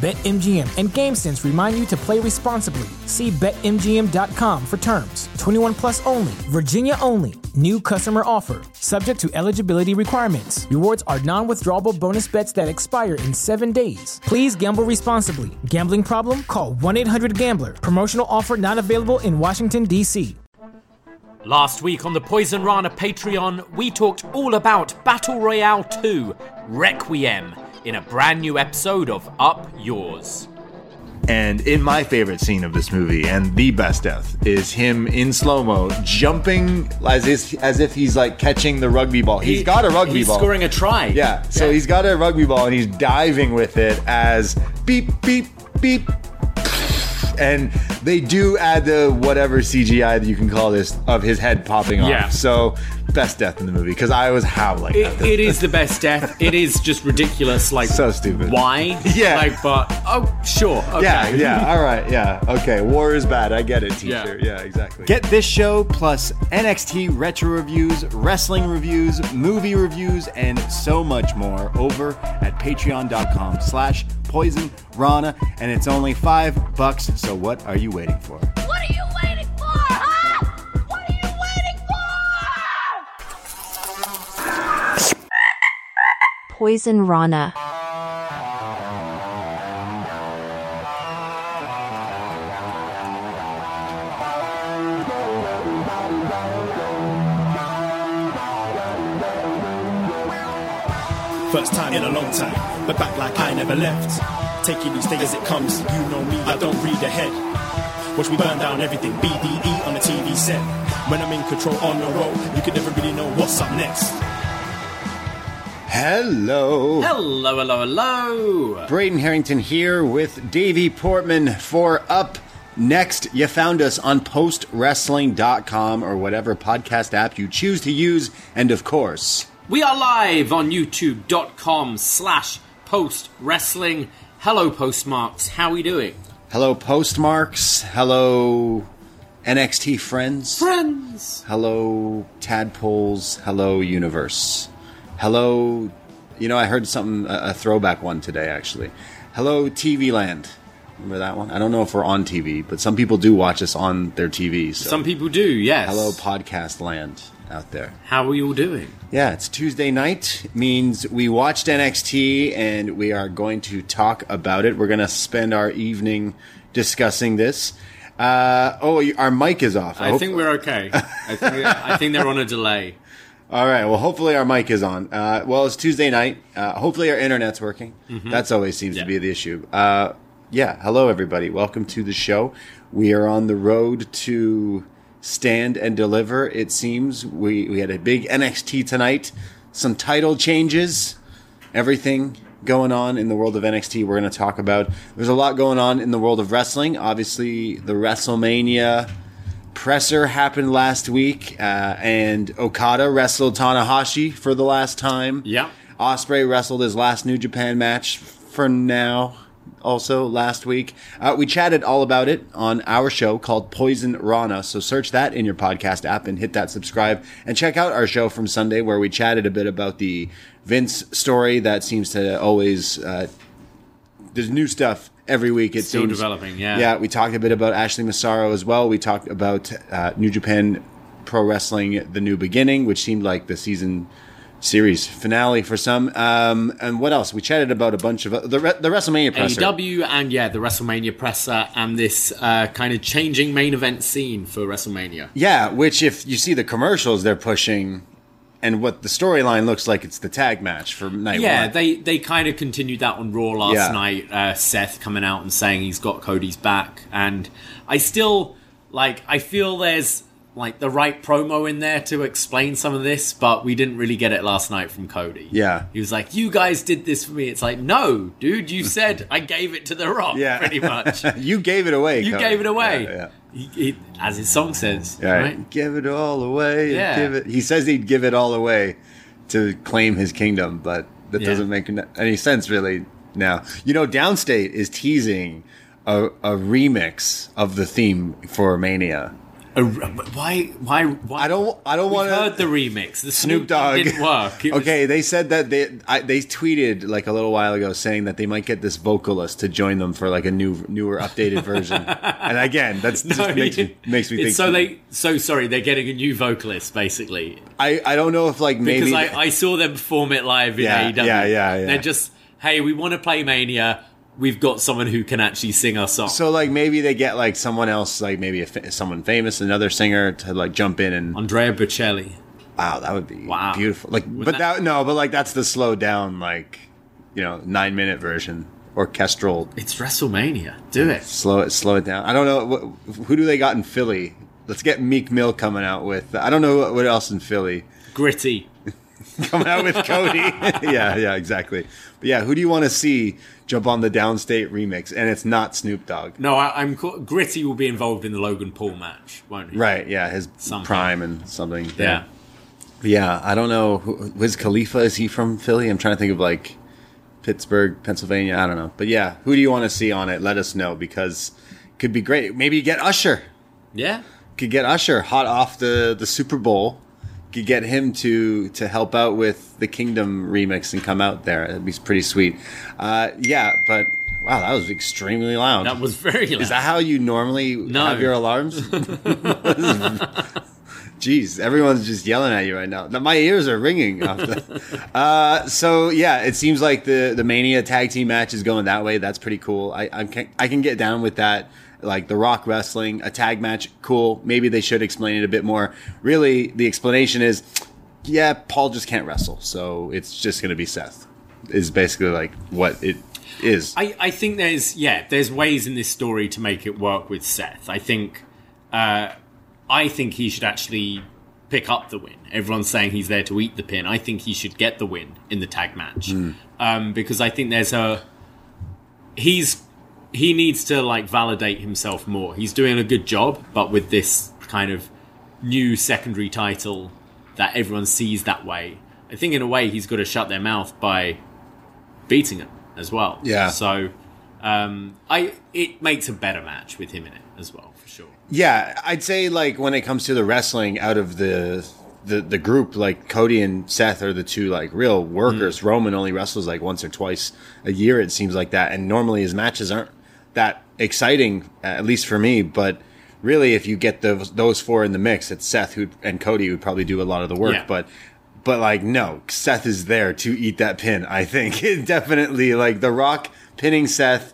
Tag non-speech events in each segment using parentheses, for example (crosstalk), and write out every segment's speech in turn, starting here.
BetMGM and GameSense remind you to play responsibly. See BetMGM.com for terms. 21 plus only, Virginia only. New customer offer, subject to eligibility requirements. Rewards are non withdrawable bonus bets that expire in seven days. Please gamble responsibly. Gambling problem? Call 1 800 Gambler. Promotional offer not available in Washington, D.C. Last week on the Poison Rana Patreon, we talked all about Battle Royale 2 Requiem in a brand new episode of Up Yours. And in my favorite scene of this movie, and the best death, is him in slow mo jumping as if, as if he's like catching the rugby ball. He's He- got a rugby he's ball. scoring a try. Yeah, so Yeah. he's got a rugby ball and he's diving with it as beep, beep, beep. And they do add the whatever CGI that you can call this of his head popping off. Yeah. So, best death in the movie because I was howling. at It, this. it is the best death. It is just ridiculous. Like So stupid. Why? (laughs) Yeah. Like, but oh, sure. Okay. Yeah, yeah, all right, yeah, okay. War is bad. I get it, teacher. Yeah. Yeah, exactly. Get this show plus NXT retro reviews, wrestling reviews, movie reviews, and so much more over at patreon.com slash poison rana. And it's only five bucks, so what are you waiting for? Poison Rana. First time in a long time, but back like I never left. Taking each day as it comes, you know me, I don't read ahead. Watch me burn down everything, BDE on the TV set. When I'm in control on the road, you can never really know what's up next. Hello. Hello, hello, hello. Braden Herrington here with Davie Portman for Up Next. You found us on postwrestling.com or whatever podcast app you choose to use. And of course, We are live on youtube.com slash post wrestling. Hello, postmarks. How are we doing? hello, Postmarks. Hello, NXT friends. Friends. Hello, tadpoles. Hello, universe. Hello, you know, I heard something, a, a throwback one today, actually. Hello, TV Land. Remember that one? I don't know if we're on TV, but some people do watch us on their TVs. So. Some people do, yes. Hello, podcast land out there. How are you all doing? Yeah, it's Tuesday night. It means we watched NXT and we are going to talk about it. We're going to spend our evening discussing this. Uh, oh, our mic is off. I hope- think we're okay. I think, I think they're on a delay. All right. Well, hopefully our mic is on. Uh, well, it's Tuesday night. Uh, hopefully our internet's working. That's always seems Yeah. to be the issue. Uh, yeah. Hello, everybody. Welcome to the show. We are on the road to stand and deliver. It seems we we had a big NXT tonight. Some title changes. Everything going on in the world of NXT. We're going to talk about. There's a lot going on in the world of wrestling. Obviously, the WrestleMania presser happened last week, uh, and Okada wrestled Tanahashi for the last time. Yeah. Ospreay wrestled his last New Japan match for now. also last week. Uh, we chatted all about it on our show called Poison Rana. So search that in your podcast app and hit that subscribe and check out our show from Sunday where we chatted a bit about the Vince story that seems to always, uh, there's new stuff every week. It's Still seems. developing, yeah. Yeah, we talked a bit about Ashley Massaro as well. We talked about uh, New Japan Pro Wrestling: The New Beginning, which seemed like the season series finale for some. Um, and what else? We chatted about a bunch of the Re- the WrestleMania presser. AEW and yeah, the WrestleMania presser and this uh, kind of changing main event scene for WrestleMania. Yeah, which if you see the commercials they're pushing, and what the storyline looks like, it's the tag match for night Yeah, one. they they kind of continued that on Raw last Yeah. night. Uh, Seth coming out and saying he's got Cody's back, and I still like. I feel there's like the right promo in there to explain some of this, but we didn't really get it last night from Cody. Yeah. he was like, "You guys did this for me." It's like, no, dude, you said I gave it to The Rock. Yeah. pretty much. (laughs) you gave it away. You Cody. gave it away, Yeah, yeah. He- he- as his song says, Yeah, right? Give it all away. Yeah. Give it. He says he'd give it all away to claim his kingdom, but that Yeah. doesn't make any sense really now. You know, Downstait is teasing a, a remix of the theme for Mania. A- why? Why? Why? I don't. I don't want heard the remix. The Snoop Dogg didn't work. It was- okay, they said that they I, they tweeted like a little while ago saying that they might get this vocalist to join them for like a new newer updated version. (laughs) and again, that's just makes me makes me think. So they so sorry they're getting a new vocalist basically I I don't know if like maybe because I, I saw them perform it live in Yeah, AEW. yeah, yeah, yeah. They're just hey we want to play Mania. We've got someone who can actually sing our song. So like maybe they get like someone else, like maybe a fa- someone famous, another singer to like jump in and Andrea Bocelli. wow, that would be Wow. beautiful. Like, but that- that, no, but like that's the slow down like you know nine minute version orchestral. It's WrestleMania. Do it. Slow it, slow it down. I don't know what, who do they got in Philly. Let's get Meek Mill coming out with. I don't know what, what else in Philly Gritty. (laughs) coming out with Cody. (laughs) yeah, yeah, exactly. But yeah, who do you want to see jump on the Downstait remix? And it's not Snoop Dogg. No, I, I'm co- Gritty will be involved in the Logan Paul match, won't he? Right, yeah, his Something. prime and something. Yeah. Yeah, I don't know. Who- Wiz Khalifa, is he from Philly? I'm trying to think of like Pittsburgh, Pennsylvania. I don't know. But yeah, who do you want to see on it? Let us know because it could be great. Maybe you get Usher. Yeah. Could get Usher hot off the, the Super Bowl. Could get him to to help out with the Kingdom remix and come out there. That'd be pretty sweet. Uh, yeah, but wow, that was extremely loud. That was very loud. Is that how you normally No. have your alarms? (laughs) (laughs) Jeez, everyone's just yelling at you right now. My ears are ringing. (laughs) Uh, so yeah, it seems like the the Mania tag team match is going that way. That's pretty cool. I I can, I can get down with that. Like the Rock wrestling a tag match, cool. Maybe they should explain it a bit more. Really, the explanation is, yeah, Paul just can't wrestle, so it's just going to be Seth. Is basically like what it is. I, I think there's yeah there's ways in this story to make it work with Seth. I think uh, I think he should actually pick up the win. Everyone's saying he's there to eat the pin. I think he should get the win in the tag match um, because I think there's a he's he needs to like validate himself more. He's doing a good job, but with this kind of new secondary title that everyone sees that way, I think in a way he's got to shut their mouth by beating him as well. Yeah. So um, I it makes a better match with him in it as well for sure. Yeah, I'd say like when it comes to the wrestling out of the the the group, like Cody and Seth are the two like real workers. Roman only wrestles like once or twice a year, it seems like that, and normally his matches aren't that exciting, at least for me. But really, if you get those those four in the mix, it's Seth who and Cody who would probably do a lot of the work. Yeah. But but like no, Seth is there to eat that pin. I think (laughs) it definitely like The Rock pinning Seth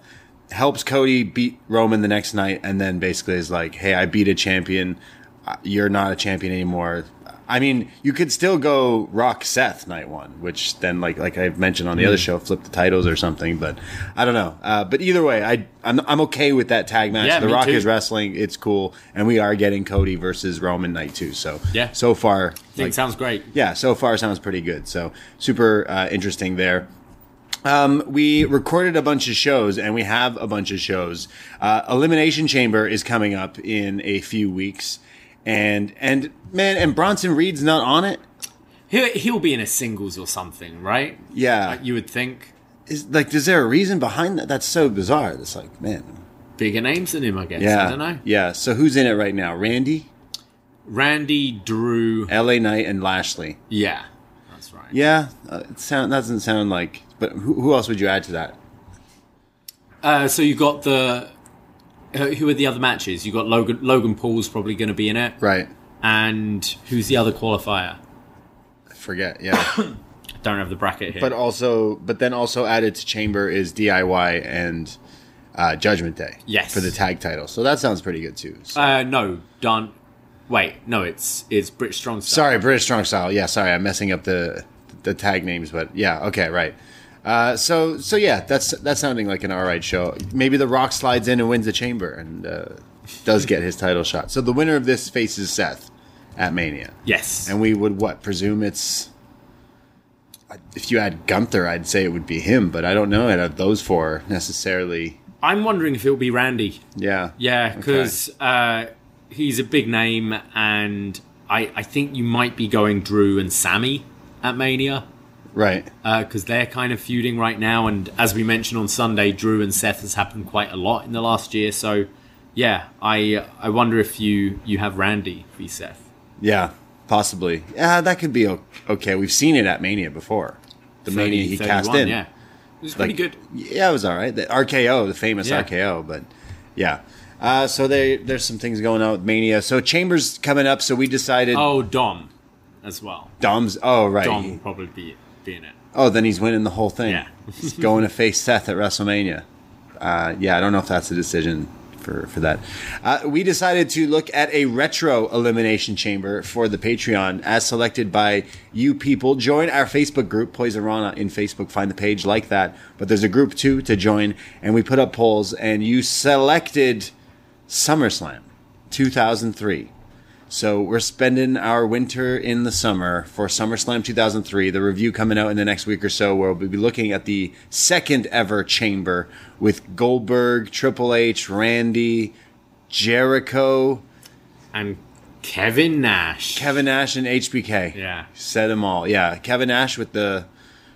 helps Cody beat Roman the next night, and then basically is like, "Hey, I beat a champion. You're not a champion anymore." I mean, you could still go Rock Seth night one, which then like like I mentioned on the Hmm. other show, flip the titles or something. But I don't know. Uh, but either way, I I'm, I'm okay with that tag match. Yeah, the Rock too. is wrestling; it's cool, and we are getting Cody versus Roman night two. So Yeah. so far, I like, sounds great. yeah, so far sounds pretty good. So super uh, interesting there. Um, we recorded a bunch of shows, and we have a bunch of shows. Uh, Elimination Chamber is coming up in a few weeks, and and man, and Bronson Reed's not on it. He'll, he'll be in a singles or something, right? Yeah, Like you would think. is like, is there a reason behind that? That's so bizarre. It's like, man, Bigger names than him, I guess. yeah, I don't know. yeah. So who's in it right now? Randy, Randy, Drew. L.A. Knight, and Lashley. Yeah, that's right. Yeah, uh, it sound doesn't sound like. But who, who else would you add to that? Uh, so you got the. Who are the other matches? You got Logan. Logan Paul's probably going to be in it, Right. and who's the other qualifier? I forget. Yeah. I (coughs) don't have the bracket here. but also, but then also added to Chamber is DIY and uh, Judgment Day. Yes. For the tag title. So that sounds pretty good too. So- uh, no, Don. Wait, no, it's it's British Strong Style. sorry, British Strong Style. Yeah, sorry, I'm messing up the the tag names, but yeah, okay, right. Uh, so so yeah, that's that's sounding like an all right show. Maybe The Rock slides in and wins the Chamber and uh, does get his title shot. So the winner of this faces Seth at Mania. Yes. And we would what presume it's if you had Gunther, I'd say it would be him, but I don't know out of those four necessarily. I'm wondering if it'll be Randy. Yeah, Yeah, Okay. because uh, he's a big name, and I, I think you might be going Drew and Sammy at Mania right. because they're kind of feuding right now. And as we mentioned on Sunday, Drew and Seth has happened quite a lot in the last year. So yeah, I I wonder if you you have Randy v Seth. Yeah, possibly. Yeah, that could be okay. We've seen it at Mania before. The Mania he cast in. Yeah, it was pretty good. Yeah, it was all right. The RKO, the famous Yeah. RKO, but yeah. Uh, so there, there's some things going on with Mania. So Chambers coming up. So we decided Oh, Dom as well. Dom's. Oh right. Dom will probably be be it. oh, then he's winning the whole thing. Yeah. he's going to face Seth at WrestleMania. Uh, yeah, I don't know if that's a decision for for that. Uh, we decided to look at a retro elimination chamber for the Patreon, as selected by you people. Join our Facebook group, Poison Rana, in Facebook. Find the page like that. But there's a group too to join, and we put up polls, and you selected SummerSlam 2003. So we're spending our winter in the summer for SummerSlam 2003. The review coming out in the next week or so, where we'll be looking at the second ever chamber with Goldberg, Triple H, Randy, Jericho, And Kevin Nash. Kevin Nash, and HBK. Yeah. said them all. Yeah, Kevin Nash with the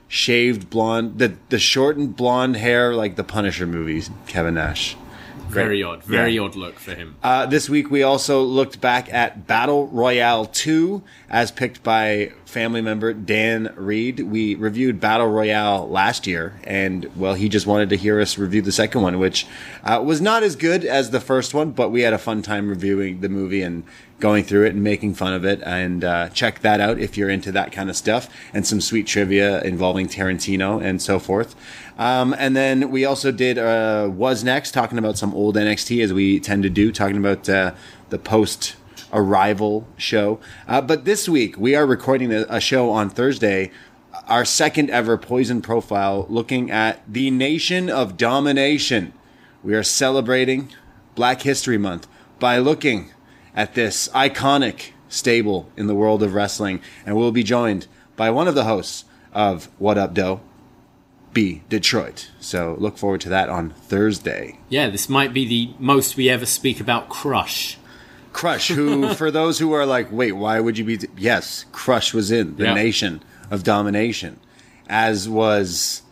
shaved blonde, the the shortened blonde hair like the Punisher movies. Kevin Nash. Very odd. Very Yeah. odd look for him. Uh, this week, we also looked back at Battle Royale 2, as picked by family member Dan Reed. We reviewed Battle Royale last year, and, well, he just wanted to hear us review the second one, which uh, was not as good as the first one, but we had a fun time reviewing the movie and going through it and making fun of it. And uh, check that out if you're into that kind of stuff, and some sweet trivia involving Tarantino and so forth. Um, and then we also did uh, Was Next, talking about some old NXT as we tend to do, talking about uh, the post arrival show. Uh, but this week, we are recording a, a show on Thursday, our second ever Poison profile, looking at the Nation of Domination. We are celebrating Black History Month by looking at this iconic stable in the world of wrestling. And we'll be joined by one of the hosts of What Up, Doe. B Detroit. So look forward to that on Thursday. Yeah, this might be the most we ever speak about Crush. Crush, who (laughs) for those who are like, wait, why would you be? yes, Crush was in the Yeah. Nation of Domination, as was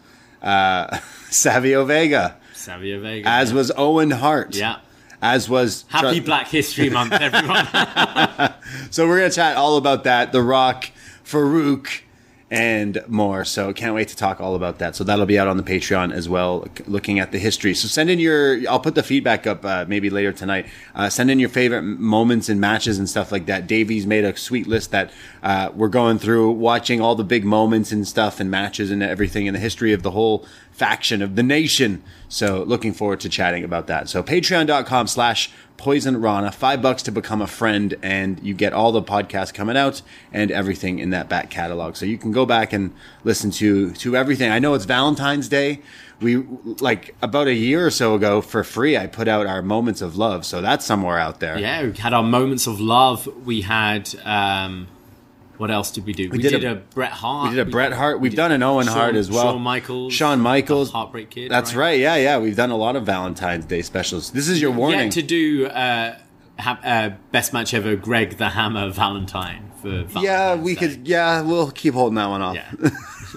uh, (laughs) Savio Vega, Savio Vega. as yeah. was Owen Hart, Yeah. as was Happy Tru- Black History Month, everyone. (laughs) So we're gonna chat all about that, The Rock, Farouk, and more. So can't wait to talk all about that. So that'll be out on the Patreon as well, looking at the history. So send in your, I'll put the feedback up uh, maybe later tonight. Uh, send in your favorite moments and matches and stuff like that. Davie's made a sweet list that uh, we're going through, watching all the big moments and stuff and matches and everything in the history of the whole faction of the nation. So looking forward to chatting about that. So patreon.com slash poison rana, five bucks to become a friend and you get all the podcasts coming out and everything in that back catalog. So you can go back and listen to, to everything. I know it's Valentine's Day. We like about a year or so ago for free, I put out our moments of love. So that's somewhere out there. yeah, we had our moments of love. We had, um, what else did we do? We, did did, a- a, Bret Hart. We did a Bret Hart. We've done an Owen Shawn- Hart as well. Shawn Michaels. Shawn Michaels. Heartbreak Kid. That's right. Yeah, yeah. We've done a lot of Valentine's Day specials. This is your warning. Yet to do uh, ha- uh, best match ever, Greg the Hammer Valentine for Valentine's yeah, we Day. could. Yeah, we'll keep holding that one off. Yeah.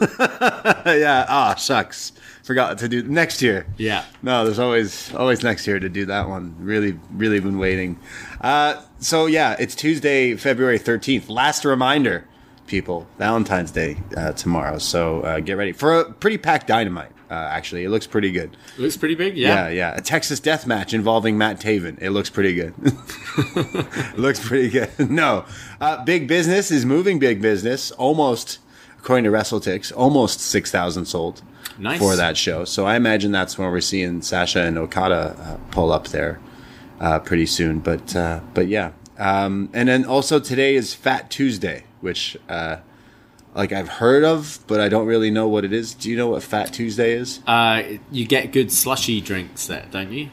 (laughs) yeah. Ah, shucks. Forgot to do next year. Yeah. No, there's always always next year to do that one. Really, really been waiting. Uh, so yeah, it's Tuesday, February 13th. Last reminder, people, Valentine's Day uh, tomorrow. So uh, get ready for a pretty packed dynamite. Uh, actually, it looks pretty good. It Looks pretty big, Yeah, yeah. yeah. A Texas death match involving Matt Taven. It looks pretty good. it (laughs) looks pretty good. (laughs) No. Uh, big business is moving big business. Almost, according to WrestleTix, almost 6,000 sold Nice. for that show. So I imagine that's when we're seeing Sasha and Okada uh, pull up there uh, pretty soon. But, uh, but yeah. Um, and then also today is Fat Tuesday, which uh, like I've heard of, but I don't really know what it is. Do you know what Fat Tuesday is? Uh, you get good slushy drinks there, don't you?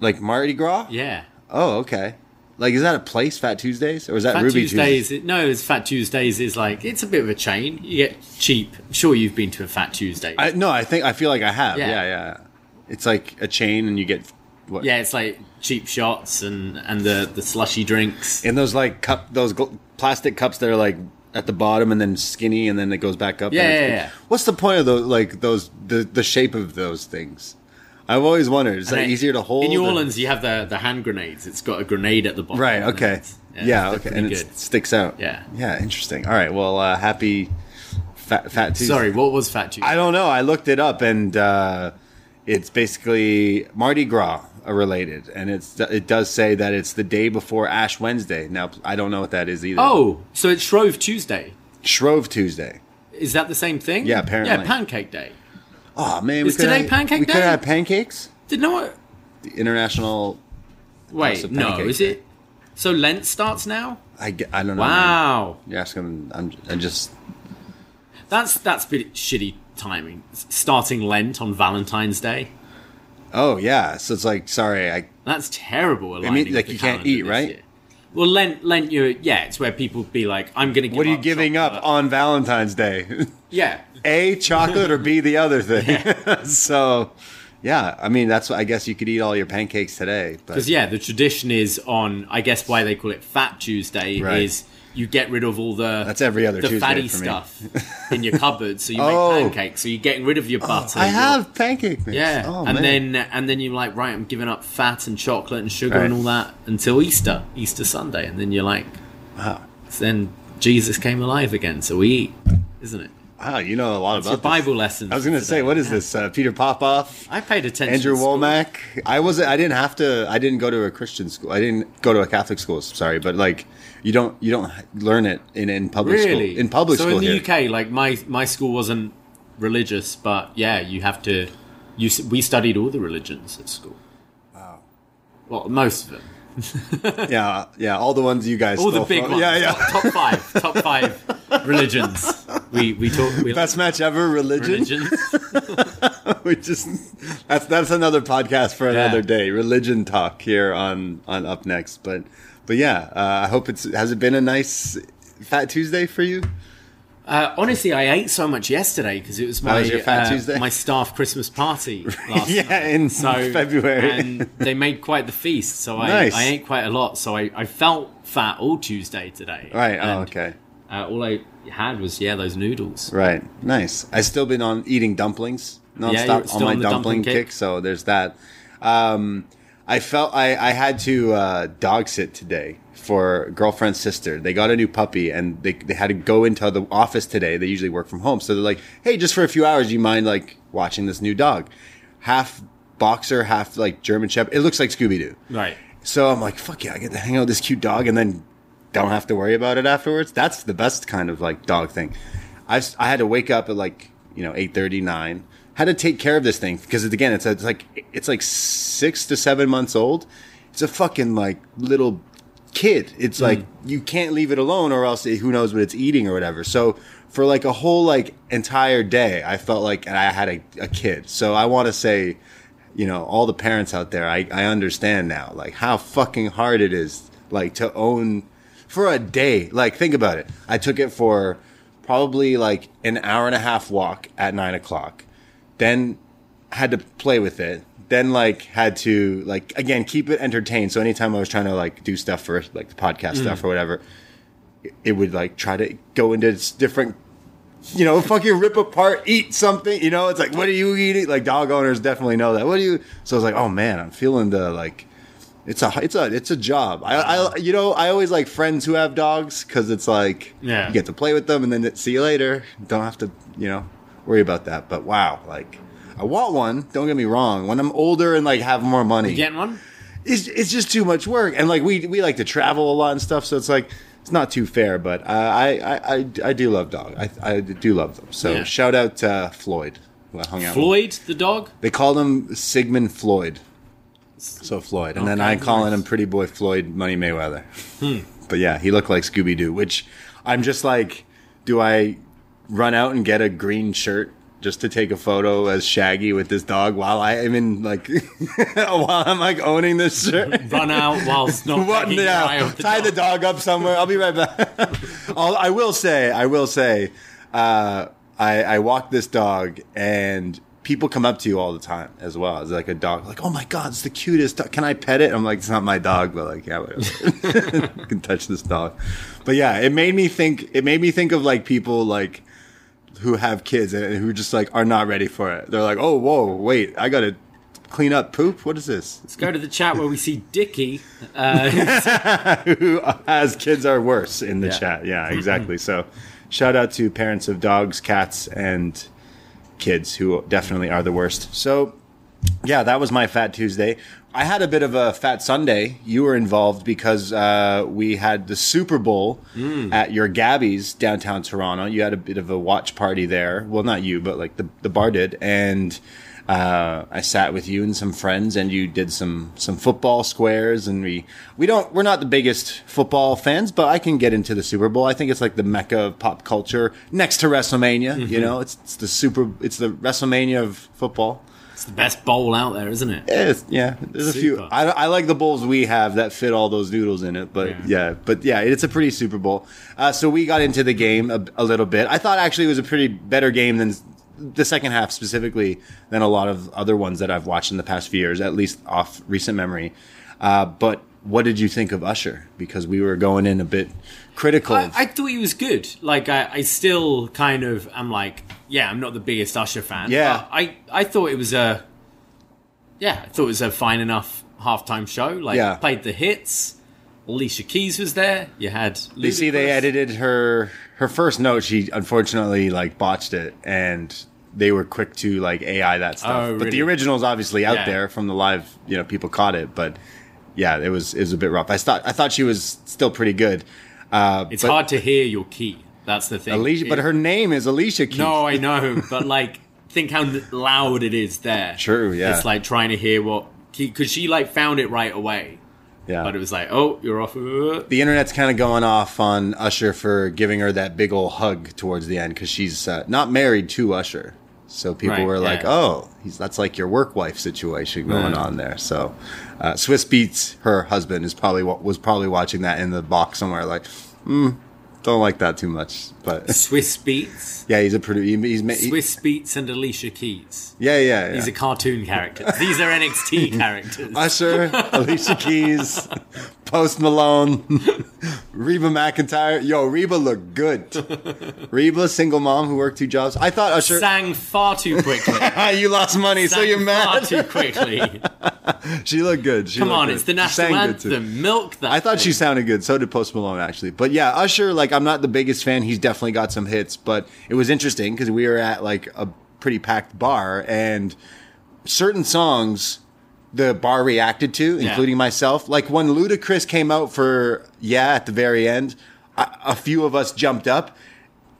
Like Mardi Gras? Yeah. Oh, okay. Like, is that a place, Fat Tuesdays, or is that Fat Ruby Tuesdays, no, it's Fat Tuesdays is like it's a bit of a chain. You get cheap. I'm sure you've been to a Fat Tuesday. I, no, I think I feel like I have. Yeah. Yeah. yeah, It's like a chain, and you get what? yeah, it's like cheap shots and and the the slushy drinks. and those like cup, those gl- plastic cups that are like at the bottom and then skinny, and then it goes back up. Yeah, yeah, yeah. What's the point of those? Like those, the the shape of those things. I've always wondered. Is that it- easier to hold? In New or- Orleans, you have the the hand grenades. It's got a grenade at the bottom. Right. Okay. it's- Yeah. okay. And good. it sticks out. Yeah. Yeah. Interesting. All right. Well, uh, happy Fat Fat Tuesday. Sorry, what was Fat Tuesday? I don't know. I looked it up, and uh, it's basically Mardi Gras related, and it's it does say that it's the day before Ash Wednesday. Now I don't know what that is either. Oh, so it's Shrove Tuesday. Shrove Tuesday. Is that the same thing? Yeah, apparently. Yeah, Pancake Day. Oh man, Is we today have, Pancake we could Day? have pancakes. Did no one? The international. Wait, no. Is Day. it? So Lent starts now. I, I don't know. man. Wow, You're asking. I'm. I just. that's that's a bit shitty timing. Starting Lent on Valentine's Day. Oh yeah. So it's like sorry. I. That's terrible. I mean, like, you can't eat, right? year. Well, Lent, Lent, you yeah, it's where people be like, I'm going to. What are you giving up on Valentine's Day? (laughs) Yeah, A chocolate or B the other (laughs) thing. (laughs) so, yeah, I mean that's I guess you could eat all your pancakes today. Because yeah, the tradition is on. I guess why they call it Fat Tuesday Right. is you get rid of all the That's every other the Tuesday fatty stuff in your cupboard, so you (laughs) Oh. make pancakes. So you're getting rid of your butter. I have pancake mix. Yeah, Oh, and man. then and then you're like, right, I'm giving up fat and chocolate and sugar and all that until Easter, Easter Sunday, and then you're like, wow, then Jesus came alive again, so we eat, isn't it? wow, you know a lot It's your about this. Bible lessons. I was going to say, what is Yeah. this? Uh, Peter Popoff, I paid attention. Andrew. Womack. I wasn't. I didn't have to. I didn't go to a Christian school. I didn't go to a Catholic school. Sorry, but like you don't you don't learn it in in public Really? school. In public so school So in the here. UK, like my my school wasn't religious, but yeah, you have to. You we studied all the religions at school. Wow. Well, most of them. (laughs) yeah, yeah, all the ones you guys. All the big from- ones. Yeah, yeah. Top, top five. Top five religions. We we talk. We Best match ever, religion. religions. (laughs) we just that's that's another podcast for another Yeah. day. Religion talk here on on up next. But but yeah, uh, I hope it's has it been a nice Fat Tuesday for you? Uh, honestly, I ate so much yesterday because it was my was Fat uh, my staff Christmas party (laughs) last Yeah, night. in so, February. and they made quite the feast. So I, Nice. I ate quite a lot. So I, I felt fat all Tuesday today. Right. Oh, okay. Uh, all I had was yeah those noodles. Right. Nice. I still been on eating dumplings Yeah, nonstop still on my on dumpling, dumpling kick. kick? So there's that. Um, I felt I, I had to uh, dog sit today for girlfriend's sister. They got a new puppy and they, they had to go into the office today. They usually work from home. So they're like, hey, just for a few hours, you mind like watching this new dog? Half boxer, half like German Shepherd. It looks like Scooby Doo. Right. So I'm like, fuck yeah, I get to hang out with this cute dog and then don't have to worry about it afterwards. That's the best kind of like dog thing. I, I had to wake up at like, you know, 8 39 how to take care of this thing because again, it's, a, it's like it's like six to seven months old. It's a fucking like little kid. It's mm. like you can't leave it alone, or else who knows what it's eating or whatever. So for like a whole like entire day, I felt like I had a, a kid. So I want to say, you know, all the parents out there, I, I understand now, like how fucking hard it is, like to own for a day. Like think about it. I took it for probably like an hour and a half walk at nine o'clock then had to play with it, then like had to like again keep it entertained. So anytime I was trying to like do stuff for like the podcast stuff mm. or whatever, it- would like try to go into different you know, fucking rip apart, eat something. You know, it's like, what are you eating? Like dog owners definitely know that. What do you? So I was like, oh man, I'm feeling the like. It's a it's a it's a job. I, I you know I always like friends who have dogs because it's like Yeah. you get to play with them and then see you later. Don't have to you know worry about that. But wow, like I want one. Don't get me wrong. When I'm older and like have more money, You getting one? it's it's just too much work. And like we we like to travel a lot and stuff, so it's like it's not too fair. But I, I I I do love dog. I I do love them. So Yeah. shout out to Floyd. Who I hung out with. Floyd, the dog. They called him Sigmund Floyd. So Floyd, and then Okay, I calling nice. him Pretty Boy Floyd Money Mayweather. Hmm. But yeah, he looked like Scooby Doo. Which I'm just like, do I run out and get a green shirt? Just to take a photo as Shaggy with this dog while I am in like (laughs) while I'm like owning this shirt. (laughs) Run out whilst not What? Yeah, the tie dog. the dog up somewhere. I'll be right back. (laughs) I'll, I will say, I will say, uh, I, I walk this dog and people come up to you all the time as well as like a dog. Like, oh my god, it's the cutest. Dog. Can I pet it? I'm like, it's not my dog, but like, yeah, whatever. can touch this dog. But yeah, it made me think. It made me think of like people like who have kids and who just like are not ready for it. They're like, oh, whoa, wait, I gotta clean up poop. What is this? Let's go to the chat where we see Dicky. Uh, (laughs) who has kids are worse in the Yeah. chat. Yeah, exactly. so, shout out to parents of dogs, cats, and kids who definitely are the worst. So, yeah, that was my Fat Tuesday. I had a bit of a Fat Sunday. You were involved because uh, we had the Super Bowl at your Gabby's downtown Toronto. You had a bit of a watch party there. Well, not you, but like the the bar did, and uh, I sat with you and some friends, and you did some some football squares, and we we don't we're not the biggest football fans, but I can get into the Super Bowl. I think it's like the mecca of pop culture next to WrestleMania. You know, it's it's the super it's the WrestleMania of football. It's the best bowl out there, isn't it? It's, yeah, there's a few. I, I like the bowls we have that fit all those noodles in it, but Yeah. yeah, but yeah, it's a pretty Super Bowl. Uh, so we got into the game a, a little bit. I thought actually it was a pretty better game than the second half specifically than a lot of other ones that I've watched in the past few years, at least off recent memory. Uh, but what did you think of Usher? Because we were going in a bit critical. I, I thought he was good. Like I, I still kind of am like, yeah, I'm not the biggest Usher fan. Yeah. I, I thought it was a, yeah, I thought it was a fine enough halftime show. Like Yeah. played the hits. Alicia Keys was there. You had. You see, they edited her her first note. She unfortunately like botched it, and they were quick to like AI that stuff. Oh, But the really? original is obviously out Yeah. there from the live. You know, people caught it, but yeah, it was it was a bit rough. I thought I thought she was still pretty good. Uh, It's hard to hear your key. That's the thing. Alicia, but her name is Alicia Keys. No, I know, but like, (laughs) think how loud it is there. True, yeah. It's like trying to hear what because she like found it right away, yeah. but it was like, oh, you're off. the internet's kind of going off on Usher for giving her that big old hug towards the end because she's uh, not married to Usher. So people Right, were like, yeah. "Oh, he's that's like your work wife situation going Right. on there." So uh, Swizz Beatz, her husband, is probably wa- was probably watching that in the box somewhere. Like, hmm, don't like that too much. But (laughs) Swizz Beatz, yeah, he's a producer. He's ma- Swizz Beatz, and Alicia Keys. yeah, yeah, yeah. These are cartoon characters. These are NXT (laughs) characters. Usher, Alicia Keys, Post Malone, (laughs) Reba McEntire. Yo, Reba looked good. (laughs) Reba, single mom who worked two jobs. I thought Usher. Sang far too quickly. (laughs) you lost money, so you're mad. Far too quickly. (laughs) she looked good. She Come looked on, good. it's the national sang anthem. Milk that. I thought she sounded good. So did Post Malone, actually. But yeah, Usher, like, I'm not the biggest fan. He's definitely got some hits, but it was interesting because we were at like a pretty packed bar and certain songs the bar reacted to, Yeah. including myself. Like when Ludacris came out for Yeah at the very end, a, a few of us jumped up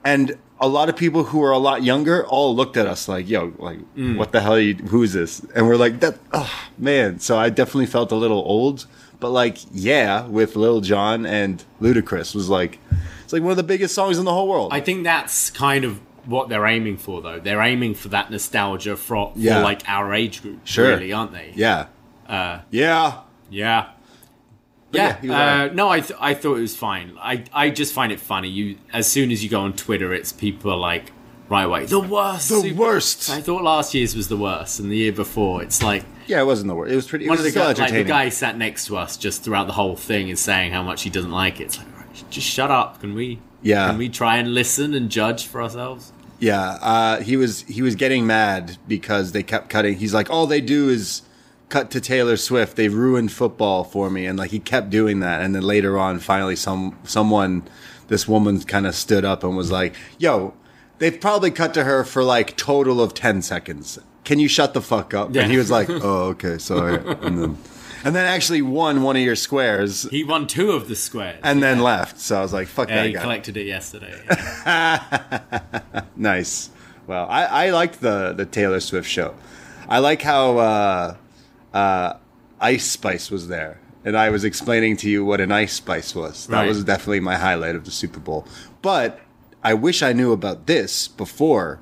and a lot of people who are a lot younger all looked at us like, "Yo, like, Mm. what the hell? You, who's this?" And we're like, "That, oh, man." So I definitely felt a little old, but like, yeah, with Lil Jon and Ludacris was like, it's like one of the biggest songs in the whole world. I think that's kind of what they're aiming for, though. They're aiming for that nostalgia for, for Yeah. like our age group, Sure. really, aren't they? yeah, Uh, yeah, yeah. But Yeah, yeah, uh, no, I th- I thought it was fine. I I just find it funny. You as soon as you go on Twitter, it's people are like right away the worst, The Super- worst. I thought last year's was the worst, and the year before, it's like yeah. It wasn't the worst. It was pretty. It one was of the guys, like the guy sat next to us just throughout the whole thing is saying how much he doesn't like it. It's like, right, just shut up. Can we? Yeah. Can we try and listen and judge for ourselves? Yeah, uh, he was he was getting mad because they kept cutting. He's like, all they do is cut to Taylor Swift. They ruined football for me, and like he kept doing that. And then later on, finally, some someone, this woman, kind of stood up and was like, "Yo, they've probably cut to her for like total of ten seconds. Can you shut the fuck up?" Yeah. And he was like, (laughs) "Oh, okay, sorry." And then and then actually won one of your squares. He won two of the squares. And then left. So I was like, "Fuck yeah, that he guy." collected it yesterday. (laughs) Nice. Well, I, I liked the the Taylor Swift show. I like how uh, uh, Ice Spice was there, and I was explaining to you what an Ice Spice was. That Right. was definitely my highlight of the Super Bowl. But I wish I knew about this before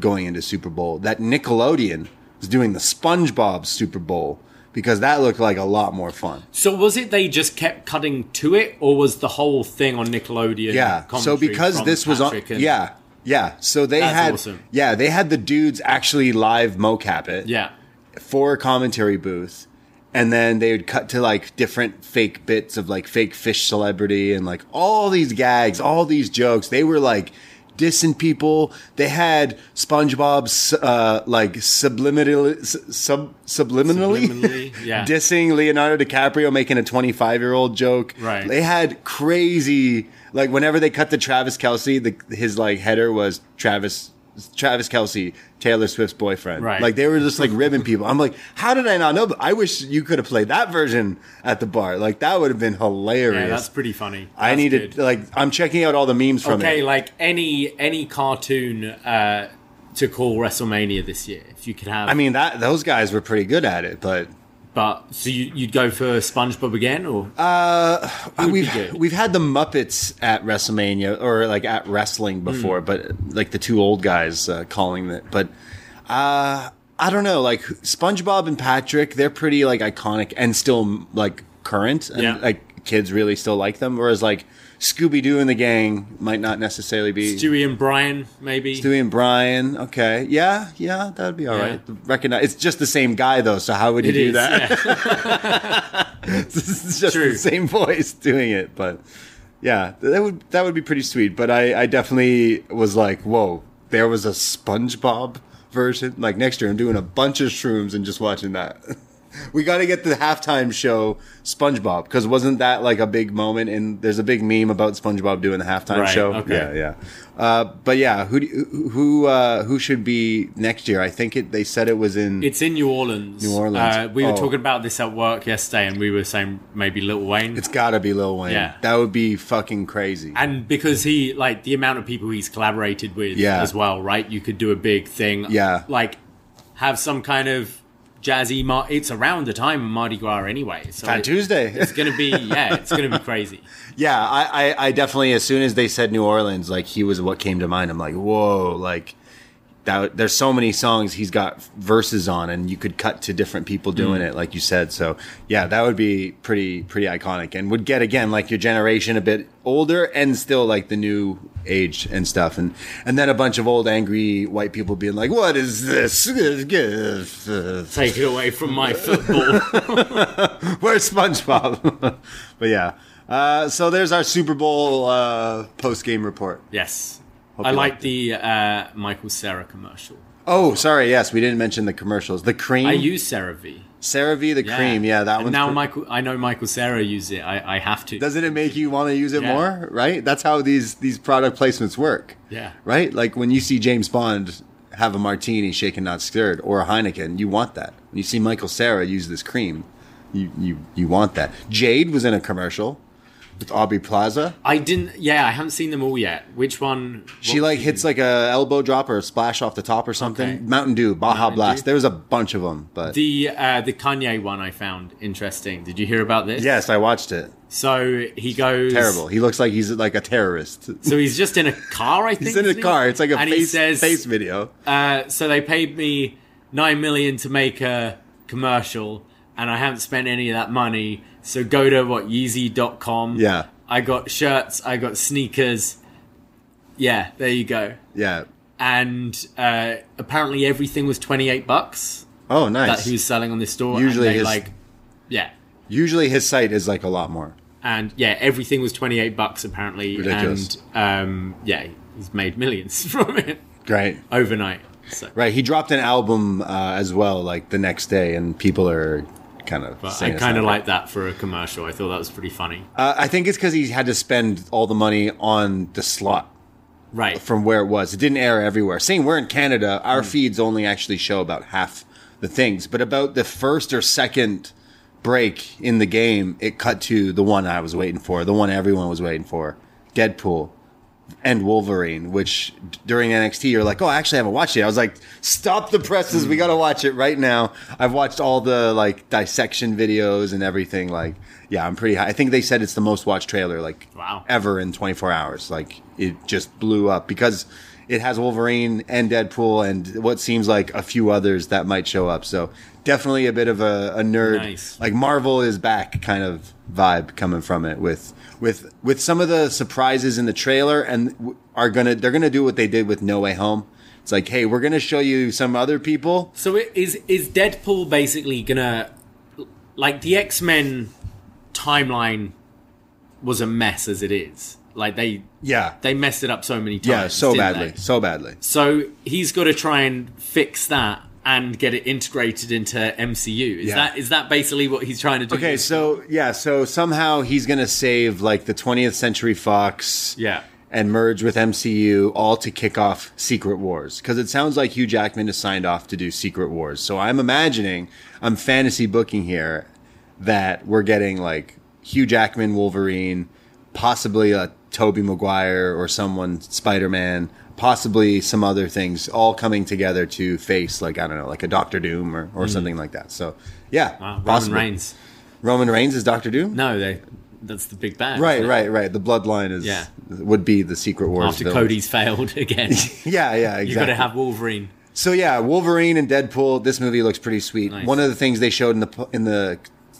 going into Super Bowl. That Nickelodeon was doing the SpongeBob Super Bowl because that looked like a lot more fun. so was it they just kept cutting to it, or was the whole thing on Nickelodeon? Yeah. So because this was on, and- yeah, yeah. So they That's had, awesome. yeah, they had the dudes actually live mocap it. yeah. for a commentary booth and then they would cut to like different fake bits of like fake fish celebrity and like all these gags all these jokes they were like dissing people they had spongebob uh like subliminally sub subliminally, Subliminally, (laughs) yeah. dissing leonardo dicaprio making a 25 year old joke Right. they had crazy like whenever they cut to travis kelce the, his like header was travis Travis Kelce, Taylor Swift's boyfriend. Right. Like they were just like ribbing people. I'm like, how did I not know? But I wish you could have played that version at the bar. Like that would have been hilarious. Yeah, that's pretty funny. I needed good. like I'm checking out all the memes from okay, it. Okay, like any any cartoon uh, to call WrestleMania this year, if you could have. I mean that those guys were pretty good at it, but but so you, you'd go for SpongeBob again, or would be we've we've had the Muppets at WrestleMania or like at wrestling before, Hmm. but like the two old guys uh, calling it. But uh, I don't know, like SpongeBob and Patrick, they're pretty like iconic and still like current, and Yeah. like kids really still like them. Whereas like Scooby Doo and the gang might not necessarily be. Stewie and Brian, maybe. Stewie and Brian, okay, yeah, yeah, that'd be all Yeah. right. Recognize it's just the same guy though, so how would you It do is, that? yeah. (laughs) (laughs) it's just True. the same voice doing it, but yeah, that would that would be pretty sweet. But I, I definitely was like, whoa, there was a SpongeBob version. Like next year, I'm doing a bunch of shrooms and just watching that. (laughs) we got to get the halftime show SpongeBob because wasn't that like a big moment? And there's a big meme about SpongeBob doing the halftime Right, show. okay. Yeah, yeah. Uh, but yeah, who do who uh, who should be next year? I think it. They said it was in. It's in New Orleans. New Orleans. Uh, we were Oh. talking about this at work yesterday, and we were saying maybe Little Wayne. it's got to be Lil Wayne. Yeah. That would be fucking crazy. and because he like the amount of people he's collaborated with Yeah. as well, right? You could do a big thing. Yeah. Like have some kind of jazzy mar- it's around the time of Mardi Gras anyway. So it- Tuesday. It's gonna be yeah, it's gonna be crazy. (laughs) Yeah, I, I, I definitely as soon as they said New Orleans, like he was what came to mind. I'm like, whoa, like that. There's so many songs he's got verses on, and you could cut to different people doing Mm. it, like you said. So yeah, that would be pretty pretty iconic, and would get again like your generation a bit older and still like the new age and stuff, and and then a bunch of old angry white people being like, what is this? (laughs) Take it away from my football. (laughs) Where's SpongeBob? (laughs) but yeah. Uh, so there's our Super Bowl uh, post game report. yes. Hope I like the uh, Michael Cera commercial. Oh, sorry. Yes, we didn't mention the commercials. The cream. I use CeraVe. CeraVe, the cream. Yeah, that one. Now Michael, I know Michael Cera uses it. I, I have to. Doesn't it make you want to use it Yeah. more? Right. That's how these these product placements work. Yeah. Right. Like when you see James Bond have a martini, shaken not stirred, or a Heineken, you want that. When you see Michael Cera use this cream, you you you want that. Jade was in a commercial with Aubrey Plaza. I didn't. Yeah, I haven't seen them all yet. Which one? She like hits like a elbow drop or a splash off the top or something. Okay. Mountain Dew, Baja Mountain Blast. Dew. There was a bunch of them, but The uh, the Kanye one I found interesting. Did you hear about this? yes, I watched it. So he goes Terrible. He looks like he's like a terrorist. So he's just in a car. I (laughs) think He's in a he? car. It's like a and face says, face video. Uh, so they paid me nine million to make a commercial, and I haven't spent any of that money. So go to what Yeezy.com. Yeah. I got shirts. I got sneakers. Yeah, there you go. Yeah. And uh, apparently everything was twenty eight bucks Oh, nice. that he was selling on this store. Usually his- like, yeah. Usually his site is like a lot more. and yeah, everything was twenty eight bucks apparently, Ridiculous. and um, yeah, he's made millions (laughs) from it Great. overnight. So. Right. He dropped an album uh, as well, like the next day, and people are kind of. But I kind of like that for a commercial. I thought that was pretty funny. Uh, I think it's because he had to spend all the money on the slot Right. from where it was. It didn't air everywhere. Saying we're in Canada, our Hmm. feeds only actually show about half the things, but about the first or second break in the game, it cut to the one I was waiting for, the one everyone was waiting for, Deadpool and Wolverine. Which during NXT, you're like, oh, I actually haven't watched it. I was like, stop the presses, we got to watch it right now. I've watched all the like dissection videos and everything. Like, yeah, I'm pretty high. I think they said it's the most watched trailer like Wow. ever in 24 hours. Like it just blew up because it has Wolverine and Deadpool and what seems like a few others that might show up. So definitely a bit of a, a nerd, Nice. like Marvel is back kind of vibe coming from it with with with some of the surprises in the trailer and are gonna they're gonna do what they did with No Way Home. It's like, hey, we're gonna show you some other people. So it, is is Deadpool basically gonna like the X Men timeline was a mess as it is. Like they Yeah, they messed it up so many times. yeah, so badly, they? so badly. So he's got to try and fix that and get it integrated into MCU. Is Yeah. that is that basically what he's trying to do? Okay, so yeah, so somehow he's gonna save like the 20th Century Fox, Yeah. and merge with MCU, all to kick off Secret Wars. Because it sounds like Hugh Jackman is signed off to do Secret Wars. So I'm imagining, I'm fantasy booking here, that we're getting like Hugh Jackman Wolverine, possibly a Tobey Maguire or someone Spider Man, possibly some other things, all coming together to face like I don't know, like a Doctor Doom or, or mm-hmm. something like that. So yeah, Wow, Roman. Reigns. Roman Reigns is Doctor Doom. No, they that's the big bad. Right, right, right. The bloodline is Yeah. would be the Secret Wars. After villains. Cody's failed (laughs) again, (laughs) Yeah, yeah, (laughs) exactly. you got to have Wolverine. So yeah, Wolverine and Deadpool. This movie looks pretty sweet. Nice. One of the things they showed in the in the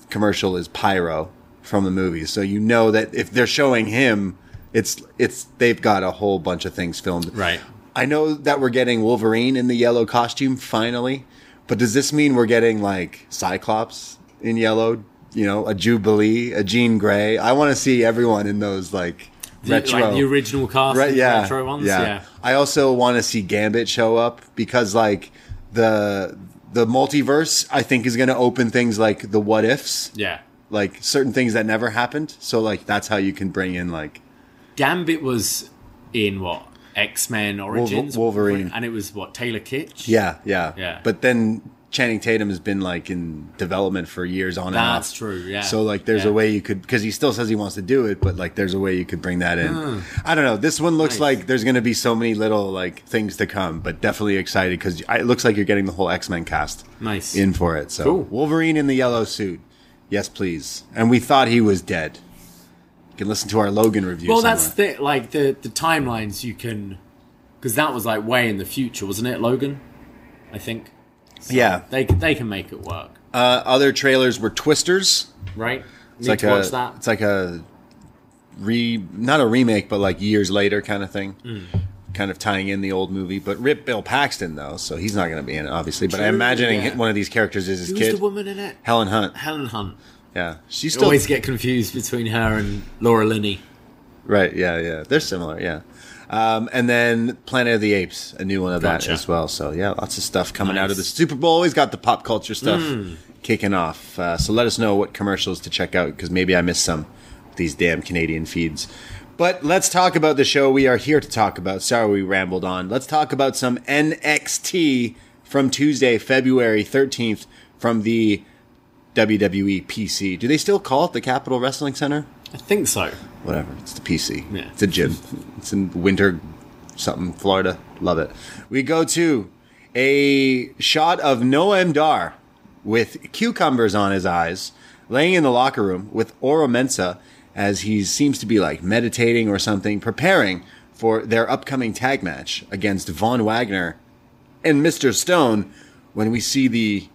commercial is pyro from the movie, so you know that if they're showing him, it's it's they've got a whole bunch of things filmed. Right. I know that we're getting Wolverine in the yellow costume finally, but does this mean we're getting like Cyclops in yellow? You know, a Jubilee, a Jean Grey. I want to see everyone in those like The- retro, like the original cast, the Yeah, retro ones. yeah. Yeah. I also want to see Gambit show up because like the the multiverse I think is going to open things like the what ifs, yeah. like certain things that never happened. So like that's how you can bring in like Gambit was in what X Men Origins, Wolverine. and it was what Taylor Kitsch. yeah, yeah, Yeah. But then Channing Tatum has been like in development for years on and off. That's true, yeah. So like there's Yeah. a way you could because he still says he wants to do it, but like there's a way you could bring that in. Hmm. I don't know. This one looks Nice. like there's going to be so many little like things to come, but definitely excited because it looks like you're getting the whole X Men cast. Nice. in for it. So Cool. Wolverine in the yellow suit. Yes, please. And we thought he was dead. You can listen to our Logan review. Well, that's the like the the timelines you can because that was like way in the future, wasn't it, Logan? I think. So Yeah. they can- they can make it work, uh, other trailers were Twisters. right? It's Need like to a watch that. it's like a re not a remake, but like years later kind of thing. Hmm. Kind of tying in the old movie, but rip Bill Paxton though, so he's not going to be in it, obviously. But I'm imagining yeah. one of these characters is his Who's kid, the woman in it? Helen Hunt. Helen Hunt. Yeah, she's still always get confused between her and Laura Linney. Right. Yeah. Yeah. They're similar. Yeah. Um, and then Planet of the Apes, a new one of Gotcha. that as well. So yeah, lots of stuff coming out of the Super Bowl. Always got the pop culture stuff Hmm. kicking off. Uh, so let us know what commercials to check out because maybe I missed some of these damn Canadian feeds. But let's talk about the show we are here to talk about. Sorry we rambled on. Let's talk about some NXT from Tuesday, February 13th from the WWE PC. Do they still call it the Capital Wrestling Center? I think so. whatever. It's the PC. Yeah. It's a gym. It's in winter, something, Florida. Love it. We go to a shot of Noam Dar with cucumbers on his eyes, laying in the locker room with Oro Mensah as he seems to be like meditating or something, preparing for their upcoming tag match against Von Wagner and Mr. Stone when we see the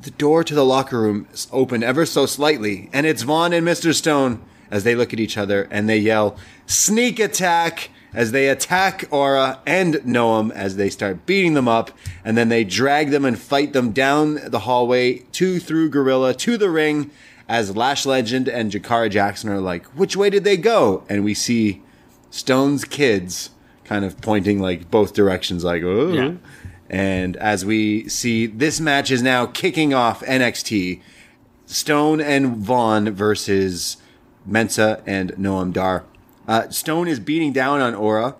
the door to the locker room is open ever so slightly, and it's Von and Mr. Stone as they look at each other and they yell, Sneak attack! as they attack Oro and Noam as they start beating them up, and then they drag them and fight them down the hallway to through Gorilla to the ring as Lash Legend and Jakara Jackson are like, which way did they go? And we see Stone's kids kind of pointing like both directions, like, oh. Yeah. And as we see, this match is now kicking off NXT. Stone and Von versus Mensah and Noam Dar. Uh, Stone is beating down on Oro,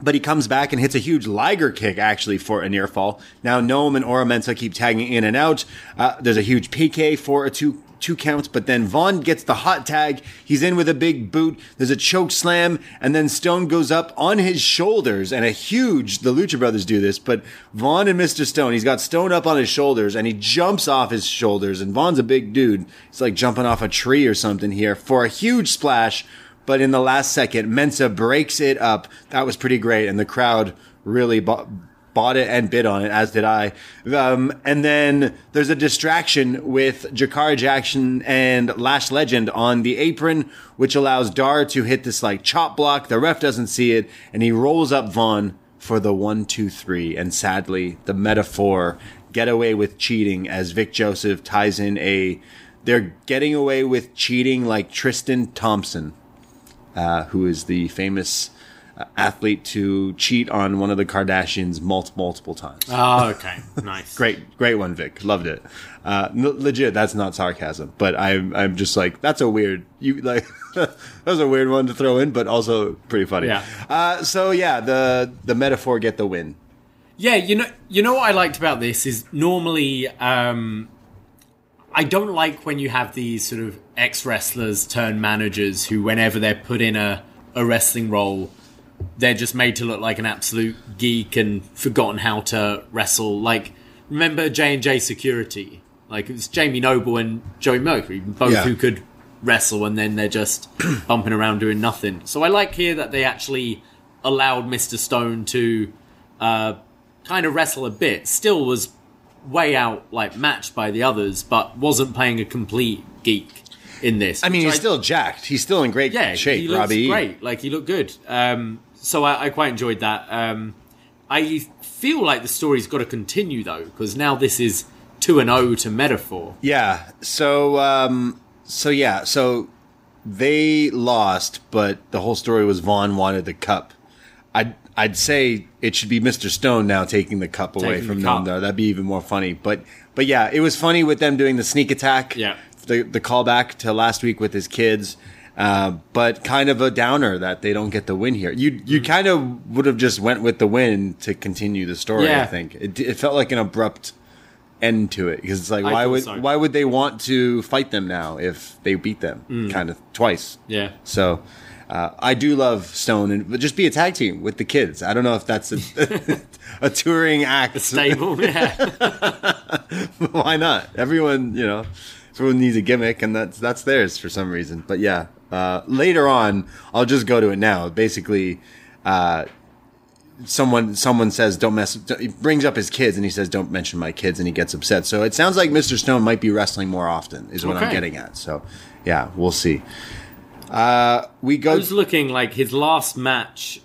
but he comes back and hits a huge Liger kick actually for a near fall. Now Noam and Oro Mensah keep tagging in and out. Uh, there's a huge PK for a two two counts, but then Von gets the hot tag. He's in with a big boot. There's a choke slam, and then Stone goes up on his shoulders and a huge. The Lucha Brothers do this, but Von and Mr. Stone, he's got Stone up on his shoulders, and he jumps off his shoulders. And Von's a big dude. He's like jumping off a tree or something here for a huge splash. But in the last second, Mensah breaks it up. That was pretty great, and the crowd really bought it and bid on it, as did I. Um, and then there's a distraction with Jakara Jackson and Lash Legend on the apron, which allows Dar to hit this like chop block. The ref doesn't see it, and he rolls up Von for the one, two, three. And sadly, the Meta-Four get away with cheating as Vic Joseph ties in a. They're getting away with cheating like Tristan Thompson uh, who is the famous athlete to cheat on one of the Kardashians multiple multiple times. Oh, okay. (laughs) Nice. Great, great one, Vic. Loved it. Uh, n- legit, that's not sarcasm, but I'm I'm just like that's a weird you like (laughs) that was a weird one to throw in, but also pretty funny. Yeah. Uh, so yeah, the the Meta-Four get the win. Yeah, you know, you know what I liked about this is normally um, I don't like when you have these sort of ex wrestlers turn managers who, whenever they're put in a, a wrestling role, they're just made to look like an absolute geek and forgotten how to wrestle. Like, remember J and J Security? Like it was Jamie Noble and Joey Mercury, both Yeah. who could wrestle, and then they're just (clears throat) bumping around doing nothing. So I like here that they actually allowed Mister Stone to uh, kind of wrestle a bit. Still was way out like matched by the others, but wasn't playing a complete geek in this. I mean, he's still jacked. He's still in great yeah, shape. he looks Robbie, great. Like he looked good. Um, so I, I quite enjoyed that. Um, I feel like the story's got to continue though, because now this is two and zero to Meta-Four. Yeah. So um so yeah, so they lost, but the whole story was Von wanted the cup. I'd I'd say it should be Mr. Stone now taking the cup away from the them though. That'd be even more funny. But but yeah, it was funny with them doing the sneak attack. Yeah. The the callback to last week with his kids. Uh, but kind of a downer that they don't get the win here. You you kind of would have just went with the win to continue the story. I think it, it felt like an abrupt end to it because it's like I why would so. why would they want to fight them now if they beat them Mm. kind of twice Yeah. so uh, I do love Stone and but just be a tag team with the kids I don't know if that's a, (laughs) (laughs) a touring act Stable, yeah. (laughs) why not everyone you know everyone needs a gimmick and that's that's theirs for some reason but yeah uh, later on I'll just go to it now. Basically uh, someone someone says don't mess he brings up his kids and he says don't mention my kids and he gets upset. So it sounds like mr stone might be wrestling more often is what i'm getting at. So yeah we'll see. Uh we I go was looking like his last match?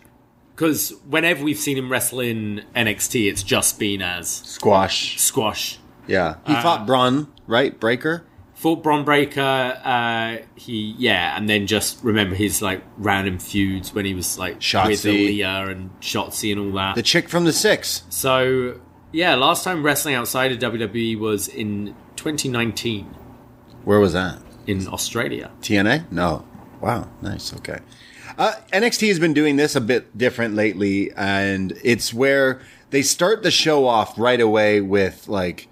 Because whenever we've seen him wrestle in NXT, it's just been as squash. Squash. yeah. He Uh, fought Bron right? Breakker Fought Bron Breakker, uh, he yeah, and then just remember his like random feuds when he was like with Shotzi. Aaliyah and Shotzi and all that. the chick from the six. So yeah, last time wrestling outside of WWE was in 2019 where was that? In Australia. tna no. Wow. Nice. Okay. Uh, NXT has been doing this a bit different lately, and it's where they start the show off right away with like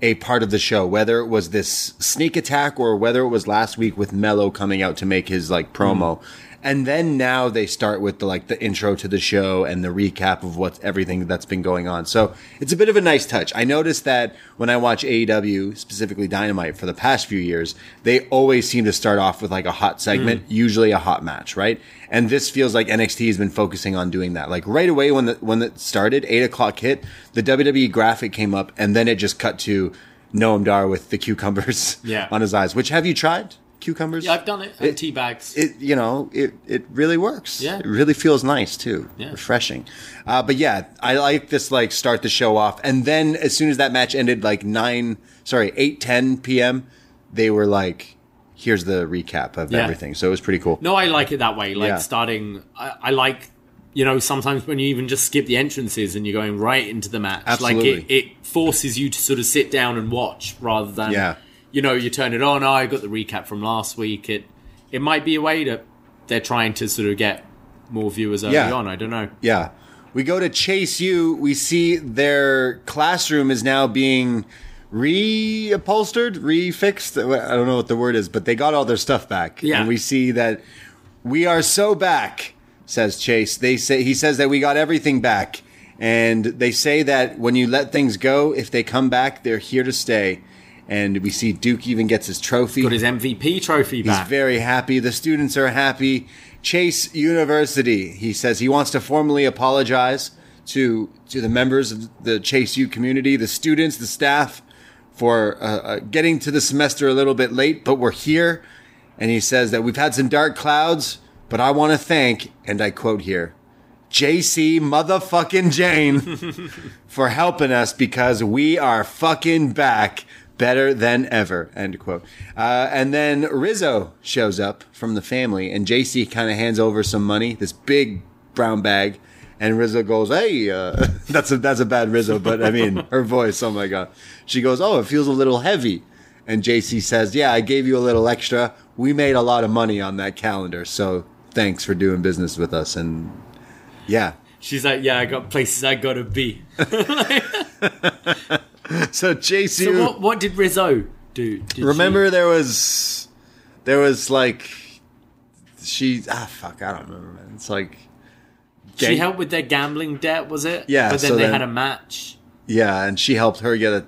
a part of the show, whether it was this sneak attack or whether it was last week with Mello coming out to make his like promo. Mm. And then now they start with the like the intro to the show and the recap of what's everything that's been going on. So it's a bit of a nice touch. I noticed that when I watch AEW, specifically Dynamite for the past few years, they always seem to start off with like a hot segment, mm. usually a hot match, right? And this feels like NXT has been focusing on doing that. Like right away when the when it started, eight o'clock hit, the WWE graphic came up, and then it just cut to Noam Dar with the cucumbers Yeah. (laughs) on his eyes. Which have you tried cucumbers? Yeah, I've done it. And tea bags. it you know it it really works Yeah. it really feels nice too Yeah. refreshing uh, but yeah i like this like start the show off and then as soon as that match ended like 9 sorry eight ten p.m they were like here's the recap of Yeah. everything. So it was pretty cool. No, I like it that way. Like Yeah. starting, I, I like, you know, sometimes when you even just skip the entrances and you're going right into the match, Absolutely. like it, it forces you to sort of sit down and watch rather than, Yeah. You know, you turn it on. Oh, I got the recap from last week. It it might be a way that they're trying to sort of get more viewers early Yeah. on. I don't know. Yeah. We go to Chase U. We see their classroom is now being reupholstered, refixed. I don't know what the word is, but they got all their stuff back. Yeah. And we see that we are so back, says Chase. They say he says that we got everything back. And they say that when you let things go, if they come back, they're here to stay. And we see Duke even gets his trophy. Got his MVP trophy He's very happy. The students are happy. Chase University, he says he wants to formally apologize to to the members of the Chase U community, the students, the staff, for uh, uh, getting to the semester a little bit late, but we're here. And he says that we've had some dark clouds, but I want to thank, and I quote here, Jacy motherfucking Jayne (laughs) for helping us because we are fucking back better than ever. End quote. Uh, and then Rizzo shows up from the family, and Jacy kind of hands over some money, this big brown bag. And Rizzo goes, "Hey, uh, (laughs) that's a that's a bad Rizzo, but I mean her voice. Oh my god!" She goes, "Oh, it feels a little heavy." And Jacy says, "Yeah, I gave you a little extra. We made a lot of money on that calendar, so thanks for doing business with us." And yeah, She's like, yeah, I got places I gotta be. (laughs) (laughs) (laughs) so Jacy. So what? What did Rizzo do? Did Remember, she- there was, there was like, she ah fuck, I don't remember, man. It's like, she, helped with their gambling debt? Was it? Yeah, But then so they then- had a match. yeah, and she helped her get a,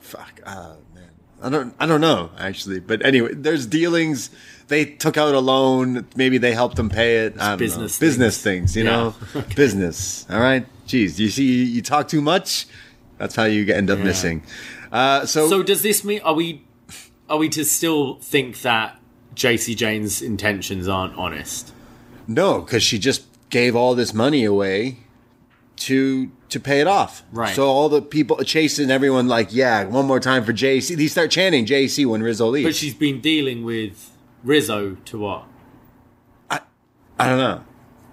fuck, ah man, I don't, I don't know actually, but anyway, there's dealings. They took out a loan. Maybe they helped them pay it. I don't business know. business things, you Yeah. know, (laughs) business. All right, jeez, you see, you talk too much. That's how you get- end up missing. Uh, so, So does this mean are we are we to still think that Jacy Jayne's intentions aren't honest? No, because she just gave all this money away to to pay it off. Right. So all the people chasing everyone like, yeah, one more time for Jacy. They start chanting Jacy when Rizzo leaves. But she's been dealing with Rizzo to what? I I don't know.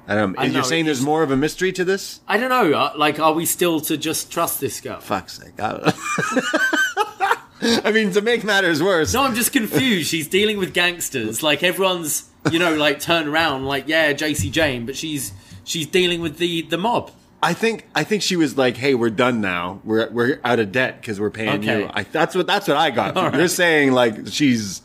I don't. I You're know, saying there's more of a mystery to this? I don't know. uh, Like, are we still to just trust this girl? Fuck's sake. I, don't know. (laughs) I mean, to make matters worse. No, I'm just confused. She's dealing with gangsters. Like everyone's, you know, like turn around, like yeah, Jacy Jayne, but she's she's dealing with the the mob. I think I think she was like, "Hey, we're done now. We're we're out of debt because we're paying Okay. you." I, that's what that's what I got. All You're right. saying like she's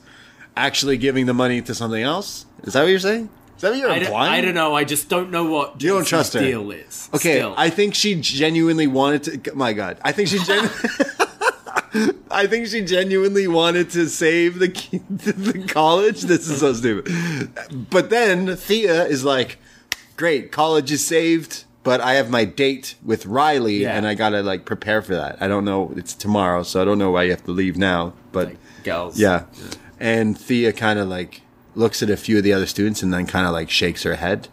actually giving the money to something else? Is that what you're saying? Is that what you're I don't, implying? I don't know. I just don't know what You don't trust her. deal is. Okay, Still. I think she genuinely wanted to. My God, I think she genu- (laughs) (laughs) I think she genuinely wanted to save the (laughs) the college. This is so stupid. But then Thea is like, "Great, college is saved." But I have my date with Riley, Yeah. and I gotta like prepare for that. I don't know; it's tomorrow, so I don't know why you have to leave now. But Like, girls. yeah. And Thea kind of like looks at a few of the other students and then kind of like shakes her head.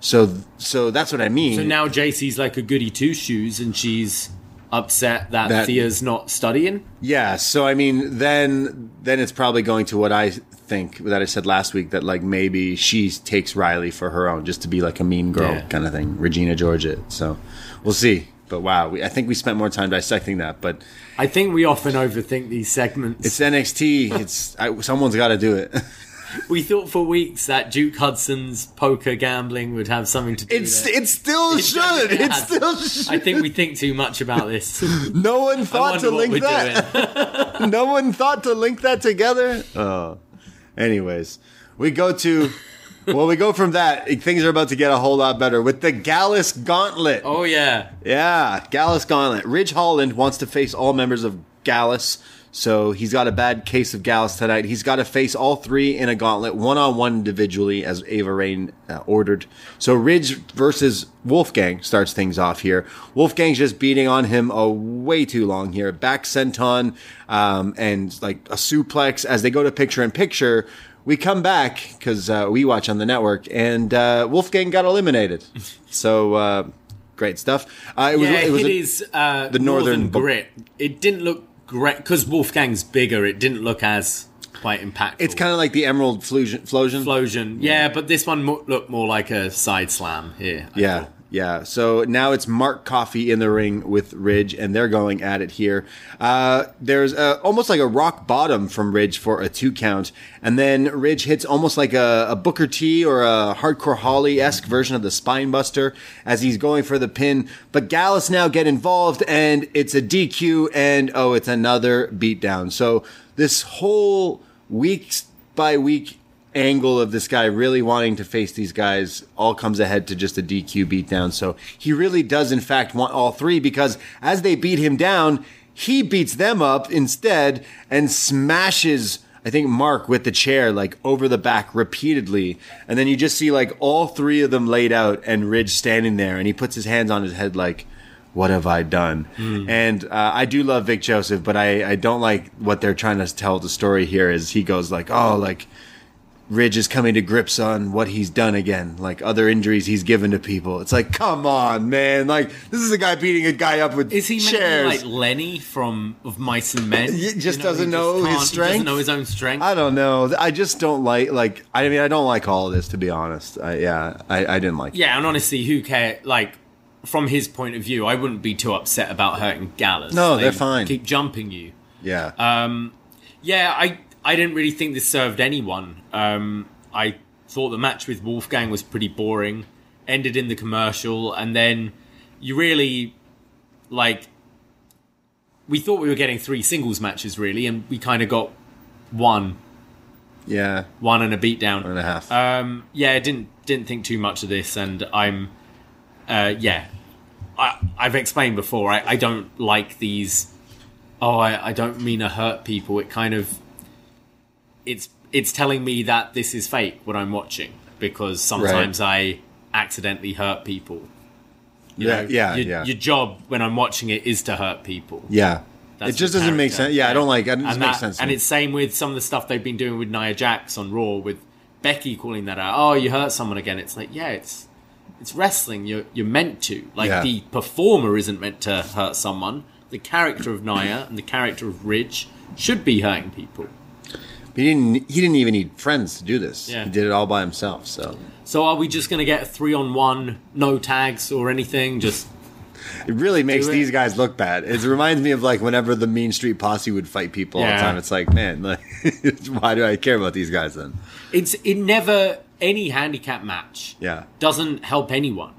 So, so that's what I mean. So now Jacy's like a goody two shoes, and she's upset that, That- Thea's not studying. Yeah, so I mean, then then it's probably going to what I think that I said last week that like maybe she takes Riley for her own, just to be like a mean girl Yeah. kind of thing, Regina Georgia. So we'll see. But wow, we, I think we spent more time dissecting that. But I think we often overthink these segments. it's NXT. It's I, someone's got to do it. (laughs) we thought for weeks that Duke Hudson's poker gambling would have something to do It's with it. it still should. It It still should. I think we think too much about this. (laughs) no one thought to link that. (laughs) no one thought to link that together. Oh. Anyways, we go to well, we go from that. Things are about to get a whole lot better with the Gallus Gauntlet. oh yeah, Yeah, Gallus Gauntlet. Ridge Holland wants to face all members of Gallus. So he's got a bad case of Gallus tonight. He's got to face all three in a gauntlet, one on one individually, as Ava Raine uh, ordered. So Ridge versus Wolfgang starts things off here. Wolfgang's just beating on him a way too long here. Back senton um, and like a suplex as they go to picture in picture. We come back because uh, we watch on the network, and uh, Wolfgang got eliminated. (laughs) So uh, great stuff. Uh, it was, yeah. it was a- is uh, the Northern Northern grit. It didn't look great because Wolfgang's bigger. It didn't look as quite impactful. It's kind of like the Emerald. Flowsion. explosion. Yeah, but this one mo- looked more like a side slam here. I Yeah, thought. Yeah. So now it's Mark Coffey in the ring with Ridge, and they're going at it here. Uh, there's uh almost like a rock bottom from Ridge for a two count, and then Ridge hits almost like a, a Booker T or a Hardcore Holly esque version of the Spine Buster as he's going for the pin. But Gallus now get involved, and it's a DQ, and oh, it's another beatdown. So this whole week by week angle of this guy really wanting to face these guys all comes ahead to just a DQ beatdown. So he really does, in fact, want all three because as they beat him down, he beats them up instead and smashes. I think Mark with the chair like over the back repeatedly, and then you just see like all three of them laid out and Ridge standing there, and he puts his hands on his head like, "What have I done?" And uh, I do love Vic Joseph, but I I don't like what they're trying to tell the story here. Is he goes like, "Oh, like Ridge is coming to grips on what he's done again, like other injuries he's given to people. It's like, come on, man! Like this is a guy beating a guy up with Is he meant to be chairs. like Lenny from of Mice and Men? He just he doesn't know his can't- He strength? doesn't know his own strength. I don't know. I just don't like like. I mean, I don't like all of this to be honest. I, yeah, I, I didn't like. it. yeah, and honestly, who care? Like from his point of view, I wouldn't be too upset about hurting Gallus. No, They they're fine. Keep jumping you. Yeah, Um, yeah, I I didn't really think this served anyone. Um, I thought the match with Wolfgang was pretty boring. Ended in the commercial, and then you really like. We thought we were getting three singles matches, really, and we kind of got one, yeah, one and a beatdown. one and a half. Um, yeah, I didn't didn't think too much of this, and I'm, uh, yeah, I, I've explained before. I, I don't like these. Oh, I, I don't mean to hurt people. It kind of, it's it's telling me that this is fake what I'm watching because sometimes I accidentally hurt people. You yeah, know, yeah, your, yeah, Your job when I'm watching it is to hurt people. yeah. That's it just doesn't make sense. Yeah, I don't like. It doesn't and make that- sense. And it's same with some of the stuff they've been doing with Nia Jax on Raw, with Becky calling that out. Oh, you hurt someone again. It's like, yeah, it's it's wrestling. You're you're meant to. Like Yeah. the performer isn't meant to hurt someone. The character of Nia and the character of Ridge should be hurting people. He didn't. He didn't even need friends to do this. Yeah. He did it all by himself. So So are we just going to get three on one, no tags or anything? Just It really makes it. these guys look bad. It reminds me of like whenever the Mean Street Posse would fight people all the time. It's like, man, like, (laughs) why do I care about these guys then? it's it never any handicap match Yeah, doesn't help anyone.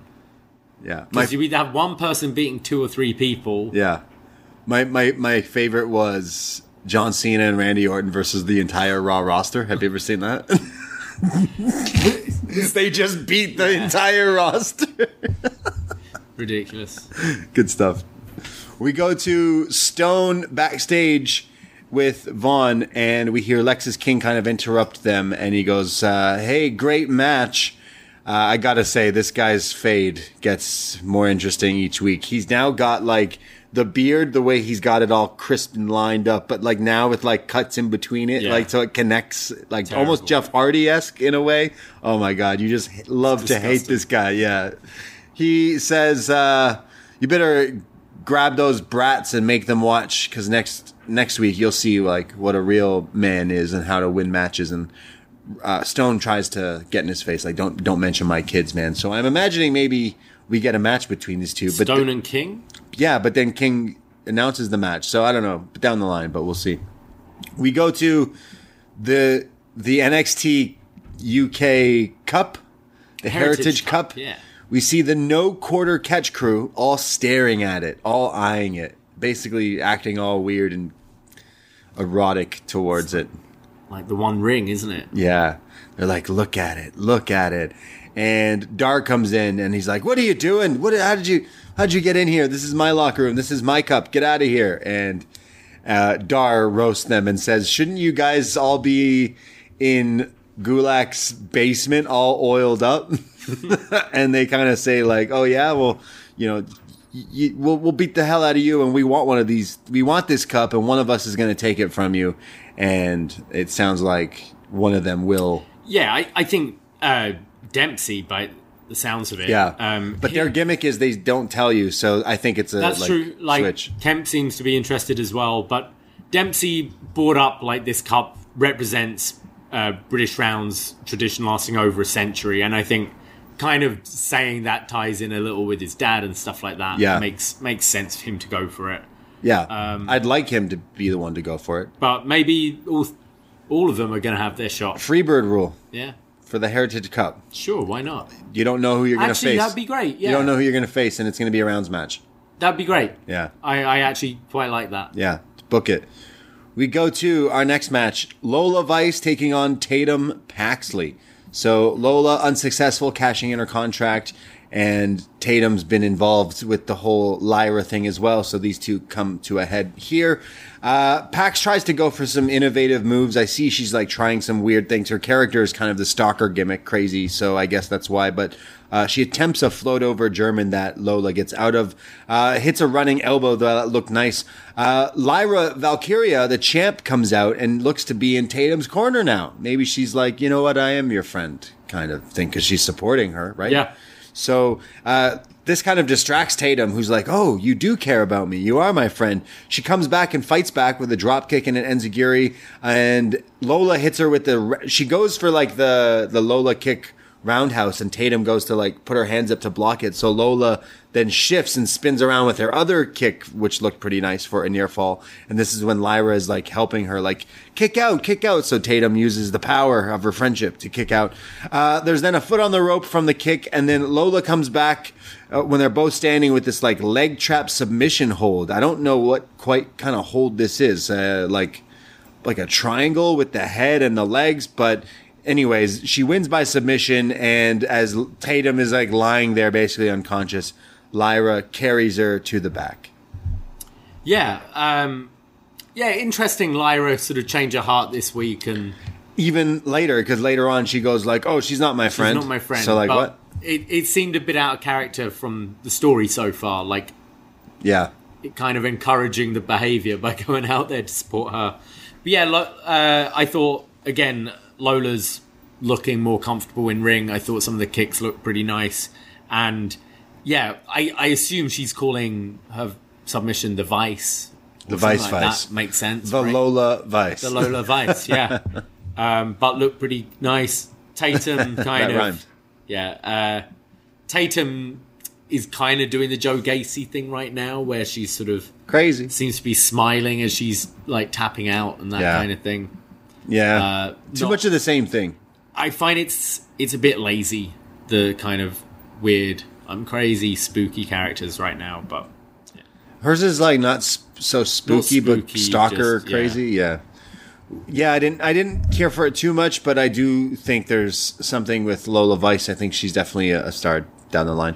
yeah. Because you either have one person beating two or three people. yeah. My my my favorite was John Cena and Randy Orton versus the entire Raw roster. Have you ever seen that? (laughs) they just beat the entire roster. (laughs) Ridiculous. Good stuff. We go to Stone backstage with Von, and we hear Lexis King kind of interrupt them, and he goes, uh, "Hey, great match." Uh, I gotta say, this guy's fade gets more interesting each week. He's now got like the beard, the way he's got it all crisp and lined up, but like now with like cuts in between it, Yeah. like so it connects, like Terrible. almost Jeff Hardy esque in a way. Oh my god, you just love to hate this guy. Yeah, he says, uh, "You better grab those brats and make them watch because next next week you'll see like what a real man is and how to win matches." And uh, Stone tries to get in his face, like, "Don't don't mention my kids, man." So I'm imagining maybe we get a match between these two, but Stone and King? yeah, but then King announces the match. So I don't know down the line, but we'll see. We go to the the NXT UK Cup, the Heritage, Heritage Cup. Cup, yeah. We see the no quarter catch crew all staring at it, all eyeing it, basically acting all weird and erotic towards it. Like the one ring, isn't it? Yeah. They're like, look at it, look at it. And Dar comes in and he's like, What are you doing? What how did you how'd you get in here? This is my locker room. This is my cup. Get out of here. And uh, Dar roasts them and says, Shouldn't you guys all be in Gulak's basement all oiled up? (laughs) and they kind of say, like, Oh yeah, well, you know, y- y- we'll, we'll beat the hell out of you and we want one of these we want this cup and one of us is going to take it from you and it sounds like one of them will Yeah, I, I think uh, Dempsey, by the sounds of it. yeah Um, but he- their gimmick is they don't tell you so i think it's a That's like, true. Like switch Kemp seems to be interested as well, but Dempsey brought up like this cup represents uh, British rounds tradition lasting over a century, and I think kind of saying that ties in a little with his dad and stuff like that. Yeah. makes makes sense for him to go for it. Yeah, Um, I'd like him to be the one to go for it. But maybe all all of them are going to have their shot. Freebird rule Yeah, for the Heritage Cup. sure, why not? You don't know who you're going to Actually, face. that'd be great. Yeah, You don't know who you're going to face, and it's going to be a rounds match. That'd be great. Yeah. I, I actually quite like that. Yeah, book it. We go to our next match Lola Vice taking on Tatum Paxley. So Lola unsuccessful cashing in her contract, and Tatum's been involved with the whole Lyra thing as well. So these two come to a head here. Uh, Pax tries to go for some innovative moves. I see she's like trying some weird things. Her character is kind of the stalker gimmick, crazy. So I guess that's why. But uh, she attempts a float over German that Lola gets out of. Uh, hits a running elbow that looked nice. Uh, Lyra Valkyria, the champ, comes out and looks to be in Tatum's corner now. Maybe she's like, you know what, I am your friend, kind of thing, because she's supporting her, right? Yeah. So uh, this kind of distracts Tatum, who's like, "Oh, you do care about me. You are my friend." She comes back and fights back with a drop kick and an enziguri, and Lola hits her with the. She goes for like the the Lola kick roundhouse, and Tatum goes to like put her hands up to block it. So Lola then shifts and spins around with her other kick, which looked pretty nice for a near fall. And this is when Lyra is like helping her, like kick out, kick out. So Tatum uses the power of her friendship to kick out. Uh, there's then a foot on the rope from the kick, and then Lola comes back uh, when they're both standing with this like leg trap submission hold. I don't know what quite kind of hold this is, uh, like like a triangle with the head and the legs, but. Anyways, she wins by submission, and as Tatum is like lying there, basically unconscious, Lyra carries her to the back. Yeah, um, yeah. Interesting. Lyra sort of change her heart this week, and Even later, because later on she goes like, "Oh, she's not my she's friend." not my friend. So like, but what? It, it seemed a bit out of character from the story so far. Like Yeah, it kind of encouraging the behavior by (laughs) going out there to support her. But yeah, Lo- uh, I thought again Lola's looking more comfortable in ring. I thought some of the kicks looked pretty nice, and yeah, I, I assume she's calling her submission the Vice. The Vice like Vice. That makes sense. the right? Lola Vice. the Lola Vice, yeah. (laughs) um, but looked pretty nice. Tatum (laughs) kind of, rhymed. Yeah. Uh, Tatum is kind of doing the Joe Gacy thing right now, where she's sort of Crazy. seems to be smiling as she's like tapping out and that Yeah. kind of thing. Yeah. Uh, Too not- much of the same thing. I find it's it's a bit lazy. The kind of weird, I'm crazy, spooky characters right now, but Hers is like not sp- so spooky, but spooky, stalker just- crazy. Yeah. Yeah, I didn't. I didn't care for it too much, but I do think there's something with Lola Vice. I think she's definitely a, a star down the line.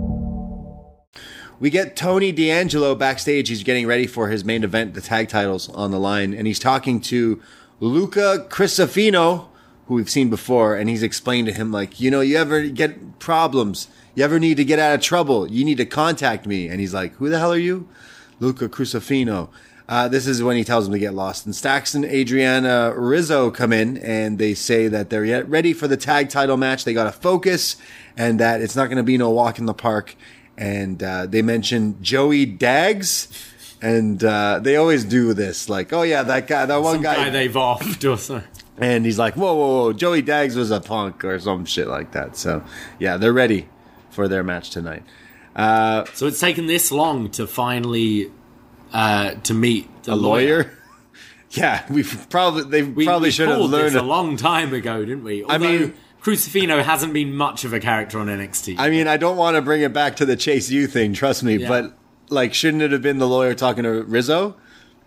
We get Tony D'Angelo backstage. He's getting ready for his main event, the tag titles on the line, and he's talking to Luca Crusifino, who we've seen before, and he's explained to him like, you know, you ever get problems, you ever need to get out of trouble, you need to contact me. And he's like, who the hell are you? Luca Crusifino. Uh, this is when he tells him to get lost. And Stacks and Adriana Rizzo come in and they say that they're yet ready for the tag title match. They got to focus and that it's not going to be no walk in the park. And uh, they mention Joey Dags. And uh, they always do this, like, oh yeah, that guy, that one some guy, they've offed or something. and he's like, whoa, whoa, whoa, Joey Dags was a punk or some shit like that. So, yeah, they're ready for their match tonight. Uh, So it's taken this long to finally uh, to meet the a lawyer? (laughs) yeah, we've probably they We, probably we should have learned. a long time ago, didn't we? Although, I mean- Crusifino hasn't been much of a character on NXT. I mean, I don't want to bring it back to the Chase U thing, trust me, Yeah. but like, shouldn't it have been the lawyer talking to Rizzo?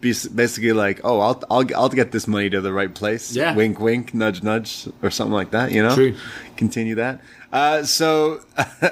Be basically like, oh, I'll I'll I'll get this money to the right place. Yeah. Wink, wink, nudge, nudge, or something like that. You know. True. Continue that. Uh, so. (laughs)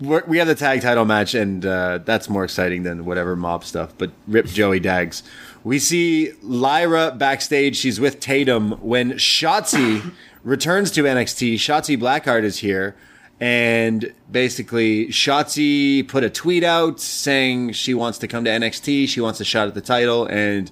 we're, we have the tag title match, and uh, that's more exciting than whatever mob stuff. But rip Joey Dags. We see Lyra backstage. She's with Tatum when Shotzi (coughs) returns to NXT. Shotzi Blackheart is here. And basically, Shotzi put a tweet out saying she wants to come to NXT. She wants a shot at the title. And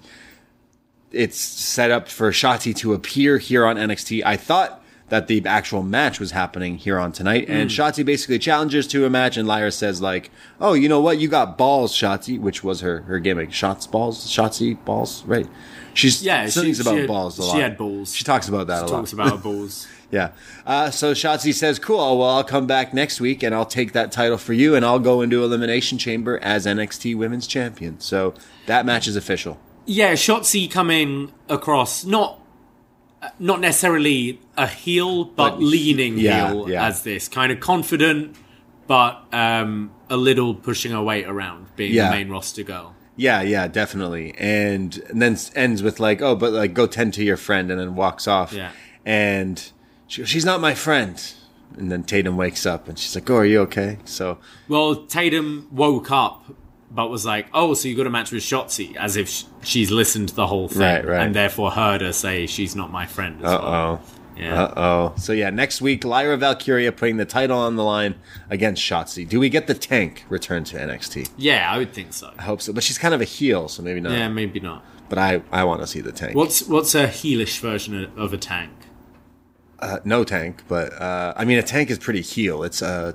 it's set up for Shotzi to appear here on NXT. I thought that the actual match was happening here on tonight, and hmm. Shotzi basically challenges to a match, and Lyra says like, "Oh, you know what? You got balls, Shotzi," which was her her gimmick. Shots balls, Shotzi balls, right? She's Yeah, sings she- about she had- balls a lot. she had balls. She talks about that a lot. Talks about balls. (laughs) Yeah. Uh, so Shotzi says, cool. Well, I'll come back next week and I'll take that title for you and I'll go into Elimination Chamber as NXT Women's Champion. So that match is official. Yeah, Shotzi coming across not not necessarily a heel, but, But leaning yeah, heel yeah. as this kind of confident, but um, a little pushing her weight around, being Yeah. the main roster girl. Yeah, yeah, definitely. And, and then ends with like, oh, but like go tend to your friend and then walks off. Yeah. And she goes, she's not my friend. And then Tatum wakes up and she's like, oh, are you okay? So Well, Tatum woke up, but was like, "Oh, so you got a match with Shotzi," as if she's listened to the whole thing, Right, right. and therefore heard her say she's not my friend. As Uh well. Yeah. Uh oh. So yeah, next week, Lyra Valkyria putting the title on the line against Shotzi. Do we get the tank return to NXT? Yeah, I would think so. I hope so. But she's kind of a heel, so maybe not. Yeah, maybe not. But I, I want to see the tank. What's what's a heelish version of, a tank? Uh, no tank, but uh, I mean, a tank is pretty heel. It's a,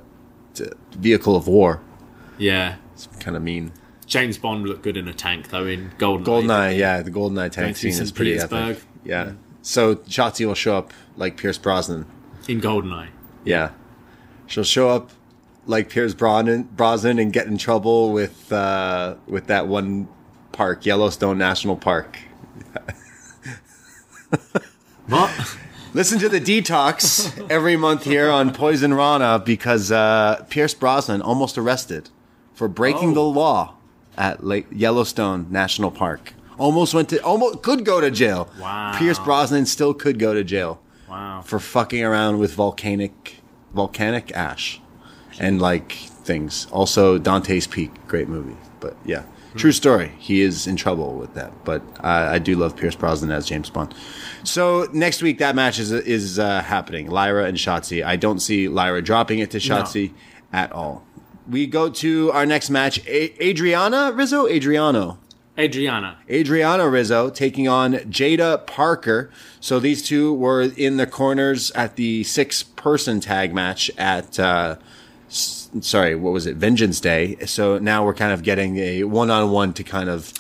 it's a vehicle of war. Yeah, It's kind of mean. James Bond looked good in a tank though in Golden. Goldeneye, yeah, the Goldeneye tank scene is pretty Petersburg. epic. Yeah. So Shotzi will show up like Pierce Brosnan. in Goldeneye. Yeah. She'll show up like Pierce Brosnan, Brosnan and get in trouble with uh, with that one park, Yellowstone National Park. (laughs) What? Listen to the detox every month here on Poisonrana because uh, Pierce Brosnan almost arrested for breaking the law at Lake Yellowstone National Park. Almost went to almost could go to jail. Wow. Pierce Brosnan still could go to jail Wow. for fucking around with volcanic volcanic ash and like things. Also Dante's Peak, great movie. But yeah, true story. He is in trouble with that. But uh, I do love Pierce Brosnan as James Bond. So next week that match is is uh, happening. Lyra and Shotzi. I don't see Lyra dropping it to Shotzi at all. We go to our next match. A- Adriana Rizzo, Adriano. Adriana. Adriana Rizzo taking on Jaida Parker. So these two were in the corners at the six person tag match at, uh, s- sorry, what was it? Vengeance Day. So now we're kind of getting a one on one to kind of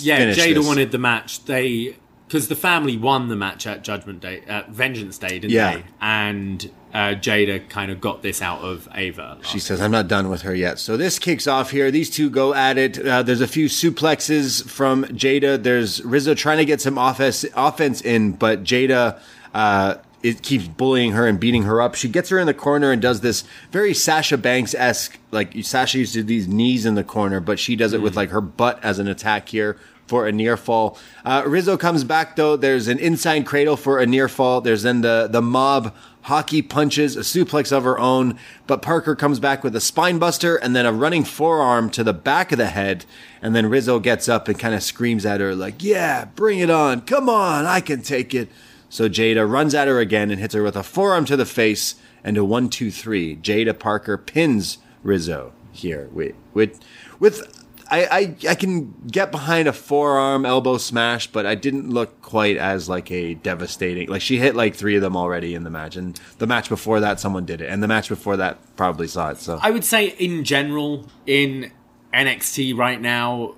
Yeah, Jaida this. wanted the match. They because the family won the match at Judgment Day, at Vengeance Day, didn't Yeah. they? And uh, Jaida kind of got this out of Ava. She says, I'm not done with her yet. So this kicks off here. These two go at it. Uh, there's a few suplexes from Jaida. There's Rizzo trying to get some offense, offense in, but Jaida uh, it keeps bullying her and beating her up. She gets her in the corner and does this very Sasha Banks esque, like Sasha used to do these knees in the corner, but she does it with like her butt as an attack here for a near fall. Uh, Rizzo comes back though. There's an inside cradle for a near fall. There's then the the mob hockey punches, a suplex of her own, but Parker comes back with a spine buster and then a running forearm to the back of the head. And then Rizzo gets up and kind of screams at her like, "Yeah, bring it on! Come on, I can take it." So Jaida runs at her again and hits her with a forearm to the face and a one, two, three. Jaida Parker pins Rizzo here with with with I, I I can get behind a forearm elbow smash, but I didn't look quite as like a devastating. Like she hit like three of them already in the match, and the match before that someone did it, and the match before that probably saw it. So I would say in general in NXT right now,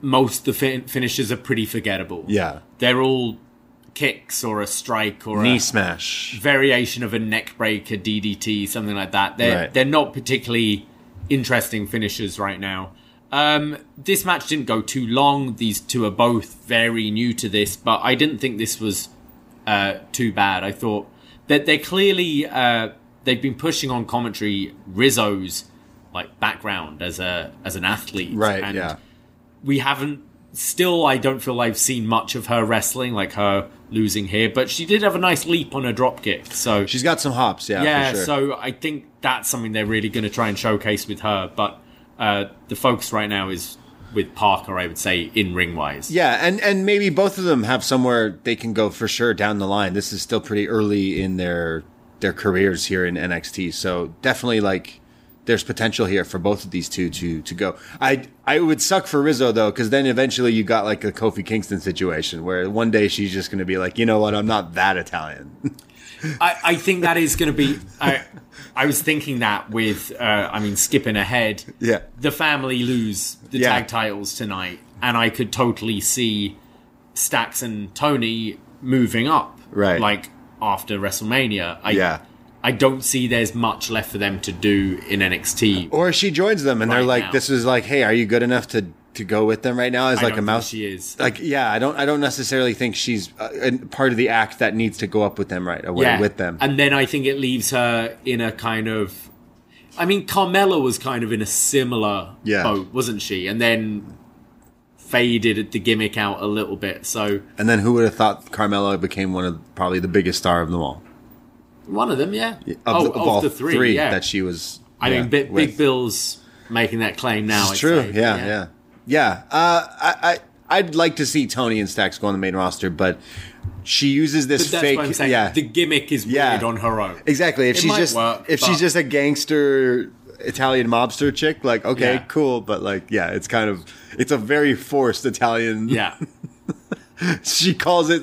most of the fin- finishes are pretty forgettable. yeah, they're all kicks or a strike or knee a smash. variation of a neck breaker, DDT, something like that. They're Right. they're not particularly interesting finishes right now. Um, this match didn't go too long. These two are both very new to this, but I didn't think this was uh, too bad. I thought that they're clearly uh, they've been pushing on commentary Rizzo's like background as a as an athlete, Right, And yeah. we haven't still, I don't feel I've seen much of her wrestling, like her losing here. But she did have a nice leap on her drop kick, so She's got some hops, yeah. yeah. for sure. So I think that's something they're really going to try and showcase with her. But uh, the focus right now is with Parker, I would say, in ring wise. Yeah, and and maybe both of them have somewhere they can go for sure down the line. This is still pretty early in their their careers here in NXT, so definitely like there's potential here for both of these two to to go. I I would suck for Rizzo though, because then eventually you got like a Kofi Kingston situation where one day she's just going to be like, you know what, I'm not that Italian. (laughs) I, I think that is going to be. I, I was thinking that with, uh, I mean, skipping ahead. Yeah. The family lose the Yeah. tag titles tonight, and I could totally see Stacks and Tony moving up. Right. Like after WrestleMania. I, Yeah. I don't see there's much left for them to do in NXT. or she joins them and they're like, now. this is like, hey, are you good enough to to go with them right now as I like don't a mouse? she is. Like, yeah, I don't I don't necessarily think she's uh, a part of the act that needs to go up with them right away with them. And then I think it leaves her in a kind of. I mean, Carmella was kind of in a similar Yeah. boat, wasn't she? And then faded the gimmick out a little bit. So And then who would have thought Carmella became one of probably the biggest star of them all? one of them, yeah. Of, oh, the, of of all the three, yeah. that she was. I yeah, mean, Big. Big Bill's making that claim now. It's true. say. Yeah, yeah, yeah. Yeah, uh, I, I, I'd like to see Tony and Stacks go on the main roster, but she uses this fake. what I'm saying. Yeah, The gimmick is Yeah. weird on her own. exactly. If It she's just work, if she's just a gangster Italian mobster chick, like okay, Yeah. cool, but like yeah, it's kind of it's a very forced Italian. Yeah. (laughs) she calls it.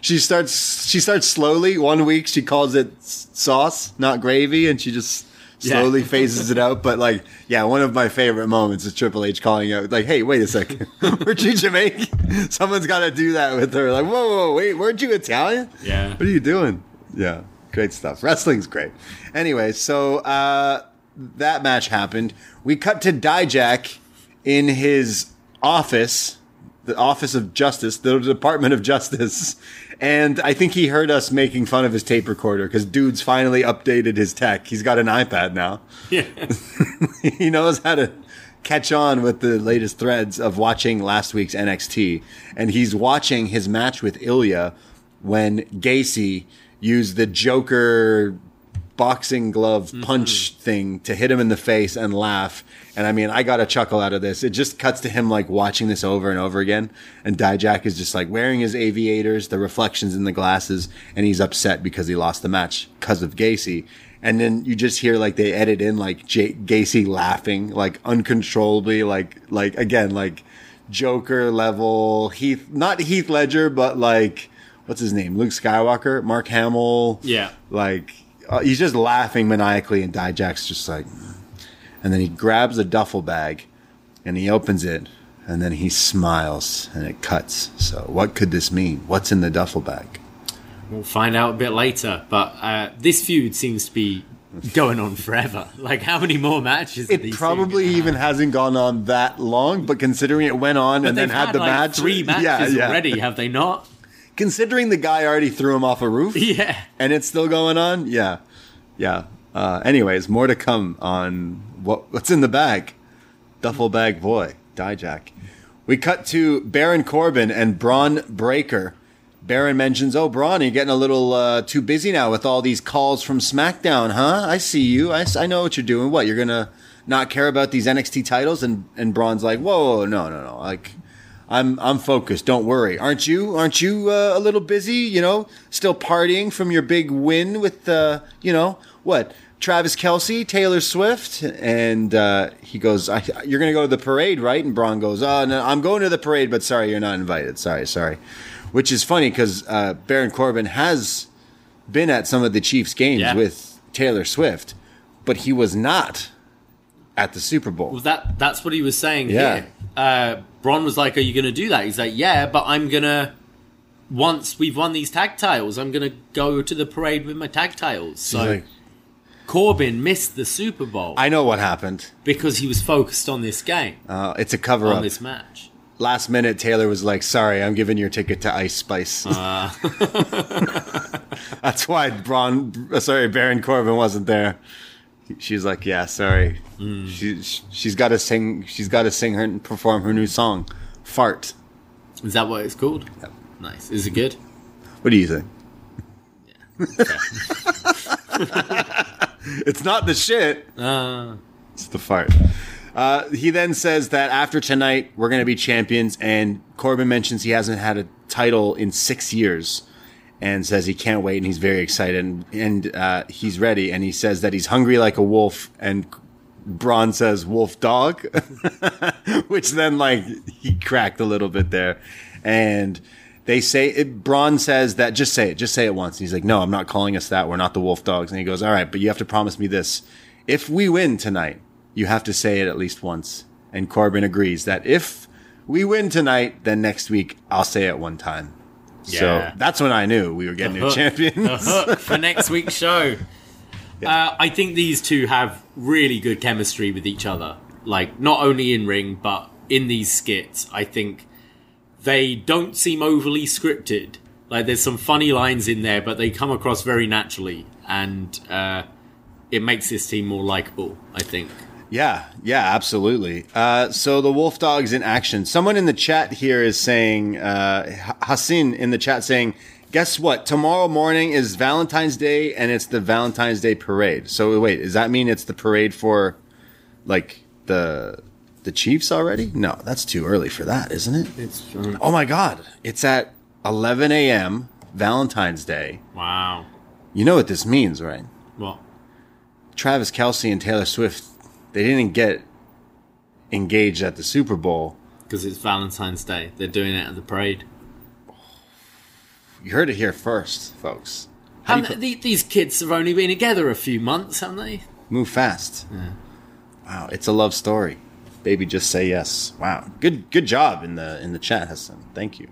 She starts. She starts slowly. One week she calls it sauce, not gravy, and she just Yeah. slowly phases it out. But like, yeah, one of my favorite moments is Triple H calling out, like, "Hey, wait a second, (laughs) (laughs) weren't you Jamaican? (laughs) Someone's got to do that with her." Like, whoa, whoa, wait, weren't you Italian? Yeah. What are you doing? Yeah, great stuff. Wrestling's great. Anyway, so uh, that match happened. We cut to Dijak in his office, the Office of Justice, the Department of Justice. And I think he heard us making fun of his tape recorder because dude's finally updated his tech. He's got an iPad now. Yeah. (laughs) he knows how to catch on with the latest threads of watching last week's NXT. And he's watching his match with Ilya when Gacy used the Joker boxing glove mm-hmm. punch thing to hit him in the face and laugh. And I mean, I got a chuckle out of this. It just cuts to him like watching this over and over again. And Dijak is just like wearing his aviators, the reflections in the glasses, and he's upset because he lost the match because of Gacy. And then you just hear like they edit in like J- Gacy laughing like uncontrollably, like like again like Joker level Heath, not Heath Ledger, but like what's his name, Luke Skywalker, Mark Hamill, Yeah. like uh, he's just laughing maniacally, and Dijak's just like, and then he grabs a duffel bag, and he opens it, and then he smiles, and it cuts. So what could this mean? What's in the duffel bag? We'll find out a bit later. But uh, this feud seems to be going on forever. (laughs) Like, how many more matches? It these probably gonna have? even hasn't gone on that long, but considering it went on But and then they've had, the like, match, Three matches yeah, yeah. already, have they not? Considering the guy already threw him off a roof, (laughs) Yeah. and it's still going on. Yeah, yeah. Uh, anyways, more to come on what what's in the bag. Duffel bag boy, Dijak. We cut to Baron Corbin and Bron Breakker. Baron mentions, "Oh, Bron, you're getting a little uh, too busy now with all these calls from SmackDown, huh? I see you. I, I know what you're doing. What you're gonna not care about these NXT titles?" And and Bron's like, "Whoa, whoa, no, no, no. Like, I'm I'm focused. Don't worry. Aren't you? Aren't you uh, a little busy? You know, still partying from your big win with uh, you know what? Travis Kelce, Taylor Swift, and uh, he goes, I, "You're going to go to the parade, right?" And Bron goes, "Oh, no, I'm going to the parade, but sorry, you're not invited. Sorry, sorry." Which is funny because uh, Baron Corbin has been at some of the Chiefs games Yeah. with Taylor Swift, but he was not at the Super Bowl. Well, that that's what he was saying Yeah. here. Uh, Bron was like, "Are you going to do that?" He's like, "Yeah, but I'm gonna." Once we've won these tag titles, I'm gonna go to the parade with my tag titles. So like, Corbin missed the Super Bowl I know what happened. because he was focused on this game, Uh, it's a cover on up. this match. last minute Taylor was like, "Sorry, I'm giving your ticket to Ice Spice." (laughs) That's why Bron, uh, sorry, Baron Corbin wasn't there. She's like, "Yeah, sorry. She she's got to sing. She's got to sing her and perform her new song, Fart." Is that what it's called? Nice. Is it good? What do you think? (laughs) it's not the shit. Uh, It's the fart. Uh, he then says that after tonight, we're going to be champions. And Corbin mentions he hasn't had a title in six years and says he can't wait and he's very excited and, and uh, he's ready. And he says that he's hungry like a wolf. And Bron says wolf dog, (laughs) which then like he cracked a little bit there. And they say it, Bron says that just say it, just say it once. He's like, no, I'm not calling us that. We're not the wolf dogs. And he goes, all right, but you have to promise me this. If we win tonight, you have to say it at least once. And Corbin agrees that if we win tonight, then next week I'll say it one time. Yeah. So that's when I knew we were getting new champions. the hook for next week's show. (laughs) Uh, I think these two have really good chemistry with each other. Like, not only in ring, but in these skits. I think they don't seem overly scripted. Like, there's some funny lines in there, but they come across very naturally. And uh, it makes this team more likable, I think. Yeah, yeah, absolutely. Uh, so the Wolf Dogs in action. Someone in the chat here is saying, uh, Hassin in the chat saying, guess what? Tomorrow morning is Valentine's Day and it's the Valentine's Day parade. So wait, does that mean it's the parade for like the the Chiefs already? No, that's too early for that, isn't it? It's um, Oh my God, it's at 11 a.m. Valentine's Day. wow. You know what this means, right? Well, Travis Kelce and Taylor Swift, they didn't get engaged at the Super Bowl. Because it's Valentine's Day. They're doing it at the parade. You heard it here first, folks. How do And you the, these kids have only been together a few months, haven't they? move fast. Wow, it's a love story. Baby, just say yes. Wow, good good job in the in the chat, Hassan. Thank you.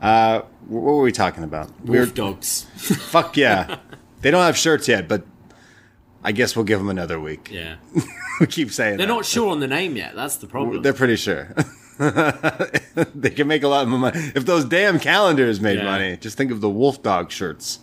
Uh, what were we talking about? Wolf dogs. Fuck yeah. (laughs) they don't have shirts yet, but I guess we'll give them another week. yeah. (laughs) we keep saying They're that. not sure on the name yet. That's the problem. They're pretty sure. (laughs) they can make a lot of money. If those damn calendars made Yeah. money, just think of the Wolf Dog shirts.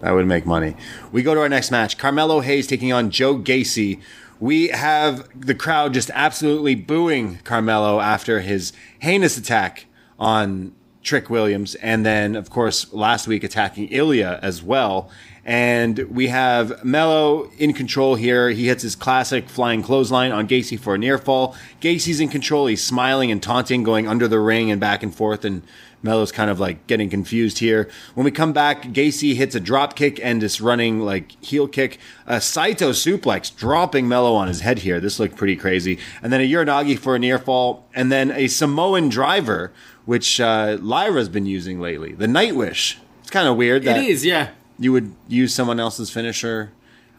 That would make money. We go to our next match. Carmelo Hayes taking on Joe Gacy. We have the crowd just absolutely booing Carmelo after his heinous attack on Trick Williams. And then, of course, last week attacking Ilya as well. And we have Mello in control here. He hits his classic flying clothesline on Gacy for a near fall. Gacy's in control. He's smiling and taunting, going under the ring and back and forth. And Mello's kind of like getting confused here. When we come back, Gacy hits a drop kick and this running like heel kick. A Saito suplex, dropping Mello on his head here. This looked pretty crazy. And then a Uranage for a near fall. And then a Samoan driver, which uh, Lyra's been using lately. The Nightwing. It's kind of weird that it is, yeah. You would use someone else's finisher.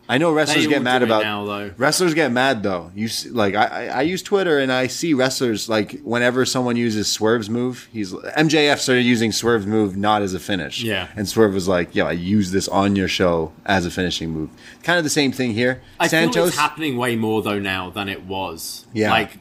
I know wrestlers get mad about now, though. wrestlers get mad though. You see, like I, I I use Twitter and I see wrestlers like whenever someone uses Swerve's move, he's MJF started using Swerve's move not as a finish. Yeah. and Swerve was like, "Yo, I use this on your show as a finishing move." Kind of the same thing here. I feel it's happening way more though now than it was. Yeah. Like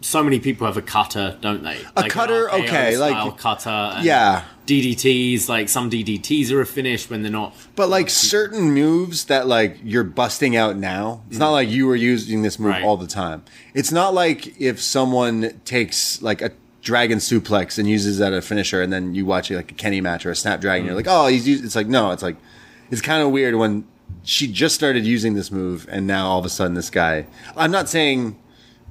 so many people have a cutter, don't they? Like an cutter, okay, like- cutter. And Yeah. DDTs, like some DDTs are a finish when they're not. but like certain moves that like you're busting out now. It's not mm. like you were using this move Right. all the time. It's not like if someone takes like a dragon suplex and uses that as a finisher, and then you watch like a Kenny match or a Snapdragon, you're mm. like, oh, he's used. It's like no, it's like it's kind of weird when she just started using this move, and now all of a sudden this guy. I'm not saying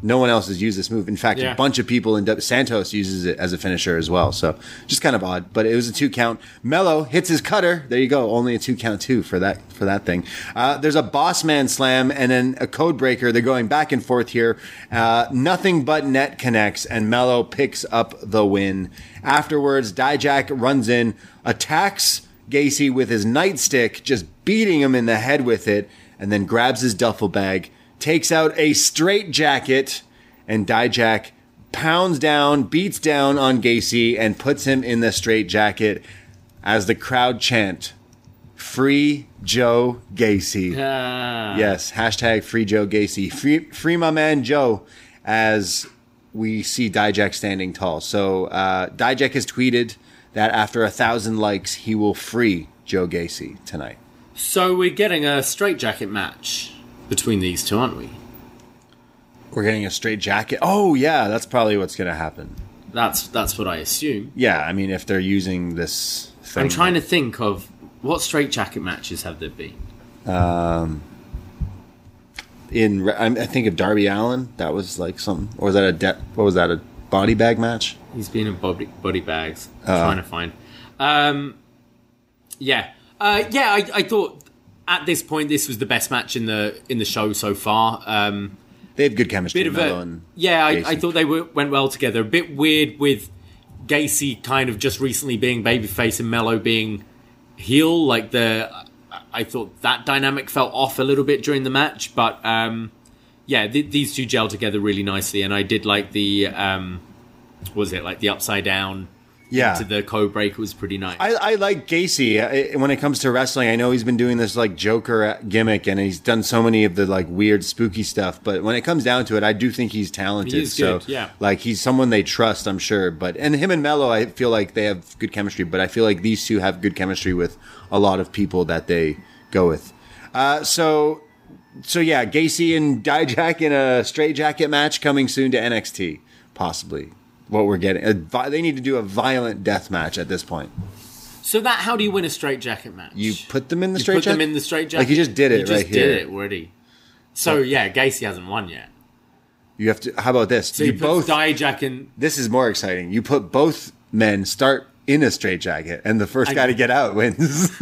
no one else has used this move. In fact, Yeah. a bunch of people in w- Santos uses it as a finisher as well. So just kind of odd, but it was a two count. Mello hits his cutter. There you go. Only a two count two for that for that thing. Uh, there's a boss man slam and then a code breaker. They're going back and forth here. Uh, nothing but net connects and Mello picks up the win. Afterwards, Dijak runs in, attacks Gacy with his nightstick, just beating him in the head with it, and then grabs his duffel bag, takes out a straight jacket, and Dijak pounds down, beats down on Gacy, and puts him in the straight jacket as the crowd chant, Free Joe Gacy. Ah. Yes, hashtag free Joe Gacy. Free, free my man Joe as we see Dijak standing tall. So uh, Dijak has tweeted that after a thousand likes, he will free Joe Gacy tonight. So we're getting a straitjacket match between these two, aren't we? We're getting a straight jacket. Oh yeah, that's probably what's gonna happen. That's that's what I assume. Yeah, I mean, if they're using this thing. I'm trying to think of what straight jacket matches have there been. Um, in I'm- think of Darby Allin. That was like something, or was that a de- what was that a body bag match? He's been in body, body bags. I'm Uh. trying to find. Um, yeah, uh, yeah. I, I thought at this point this was the best match in the in the show so far. Um, They have good chemistry. bit of a and yeah. I, I thought they were, went well together. A bit weird with Gacy kind of just recently being babyface and Mello being heel. Like the I thought that dynamic felt off a little bit during the match, but um, yeah, th- these two gel together really nicely. And I did like the um, what was it like the upside down Yeah. to the code break was pretty nice. I, I like Gacy I, when it comes to wrestling. I know he's been doing this like Joker uh, gimmick, and he's done so many of the like weird, spooky stuff. But when it comes down to it, I do think he's talented. He is so good, yeah. like he's someone they trust, I'm sure. But and him and Mello, I feel like they have good chemistry. But I feel like these two have good chemistry with a lot of people that they go with. Uh, so so yeah, Gacy and Dijak in a straight jacket match coming soon to NXT, possibly. What we're getting, a they need to do a violent death match at this point. so that how do you win a straight jacket match? You put them in the You straight put them jacket? in the straight jacket. Like you just did it You just right did here. it already. So yeah, Gacy hasn't won yet. You have to. How about this? So you you, both. Dijak in. this is more exciting. You put both men start in a straight jacket, and the first guy to get out wins. (laughs)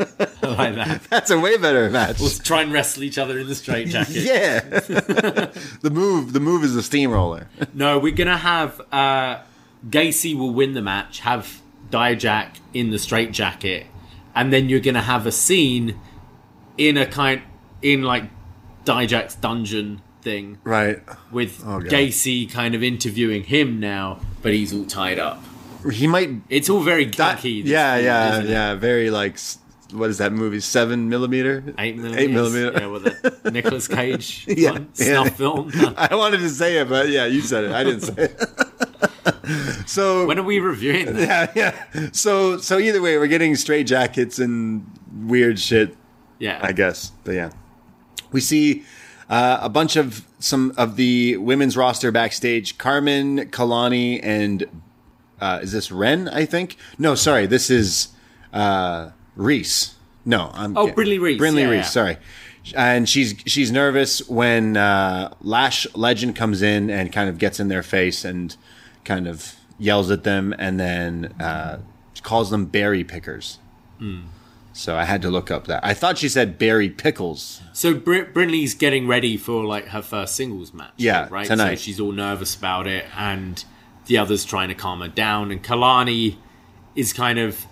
I like that. (laughs) That's a way better match. Let's try and wrestle each other in the straight jacket. (laughs) yeah. the move. The move is a steamroller. No, we're gonna have uh, Gacy will win the match, have Dijak in the straight jacket, and then you're gonna have a scene in a kind in like Dijak's dungeon thing Right. with Oh, Gacy kind of interviewing him now, but he's all tied up. He might. It's all very That, this yeah, feud, yeah, it? yeah. Very like. What is that movie? Seven millimeter. Eight millimeter, Eight millimeter. Yeah, with the (laughs) Nicolas Cage (laughs) Yeah, one, yeah. snuff film. (laughs) I wanted to say it, but yeah, you said it. I didn't say it. so when are we reviewing that? yeah, yeah. So so either way, we're getting straight jackets and weird shit Yeah. I guess. But yeah, we see uh, a bunch of some of the women's roster backstage. Carmen, Kelani, and uh, is this Ren? I think. No, sorry, this is uh, Reece. No, I'm. Oh, Brinley Reece. Brinley Yeah, Reece. yeah. Sorry. And she's she's nervous when uh, Lash Legend comes in and kind of gets in their face and kind of yells at them and then uh, calls them berry pickers. Hmm. So I had to look up that. I thought she said berry pickles. So Br- Brinley's getting ready for like her first singles match. Yeah, right. tonight. So she's all nervous about it, and the others trying to calm her down. And Kelani is kind of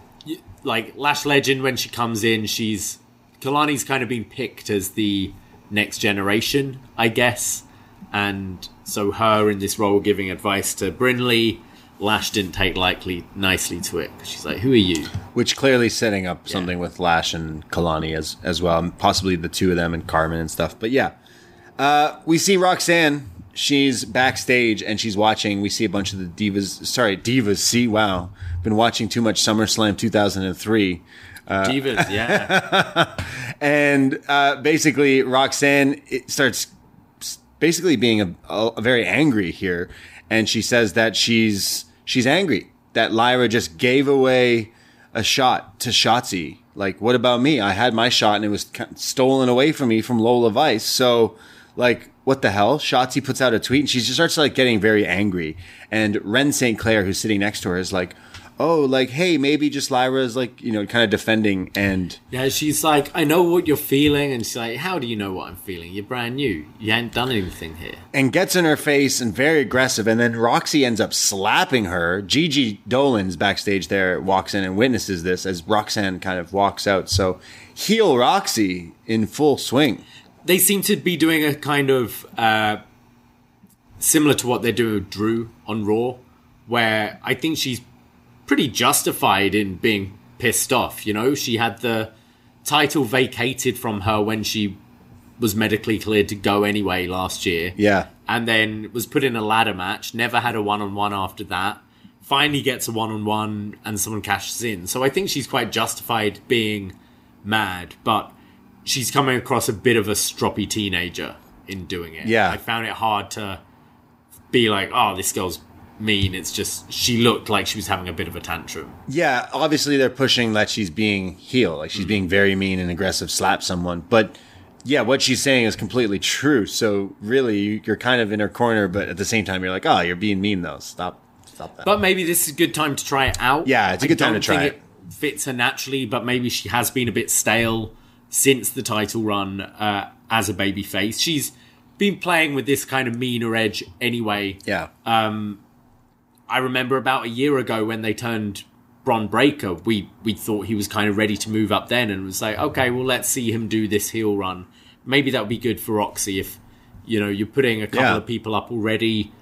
like Lash Legend when she comes in. She's Kelani's kind of been picked as the next generation, I guess. And so her in this role giving advice to Brinley. Lash didn't take likely nicely to it. She's like, "Who are you?" Which clearly setting up something with Lash and Kalani as as well, and possibly the two of them and Carmen and stuff. But yeah, uh, we see Roxanne. She's backstage and she's watching. We see a bunch of the divas. Sorry, divas. See, wow, been watching too much SummerSlam 2003. Divas, (laughs) yeah. and uh, basically Roxanne it starts basically being a, a, very angry here, and she says that she's she's angry that Lyra just gave away a shot to Shotzi. Like, what about me? I had my shot and it was stolen away from me from Lola Vice. So, like, what the hell? Shotzi puts out a tweet and she just starts like getting very angry. And Wren Sinclair, who's sitting next to her, is like, oh, like, hey, maybe just Lyra is like, you know, kind of defending and (laughs) Yeah, she's like, I know what you're feeling, and she's like, How do you know what I'm feeling? You're brand new. You ain't done anything here. and gets in her face and very aggressive. And then Roxy ends up slapping her. Gigi Dolin's backstage there walks in and witnesses this as Roxanne kind of walks out. So heel Roxy in full swing. They seem to be doing a kind of uh, similar to what they're doing with Drew on Raw, where I think she's pretty justified in being pissed off. You know, she had the title vacated from her when she was medically cleared to go anyway last year. Yeah. and then was put in a ladder match. Never had a one on one after that. Finally gets a one on one, and someone cashes in. So I think she's quite justified being mad, but she's coming across a bit of a stroppy teenager in doing it. Yeah. I found it hard to be like, oh, this girl's mean. It's just she looked like she was having a bit of a tantrum. Yeah, obviously they're pushing that she's being heel, like she's mm. being very mean and aggressive, slap someone. But yeah, what she's saying is completely true. So really, you- you're kind of in her corner, but at the same time, you're like, oh, you're being mean though. Stop, stop that. But maybe this is a good time to try it out. Yeah, it's a I good time to try think it. Fits her naturally, but maybe she has been a bit stale since the title run uh, as a baby face. She's been playing with this kind of meaner edge anyway. yeah, I remember about a year ago when they turned Bron Breakker, we we thought he was kind of ready to move up then, and was like, okay, well, let's see him do this heel run. Maybe that would be good for Roxy if you know you're putting a couple Yeah. of people up already.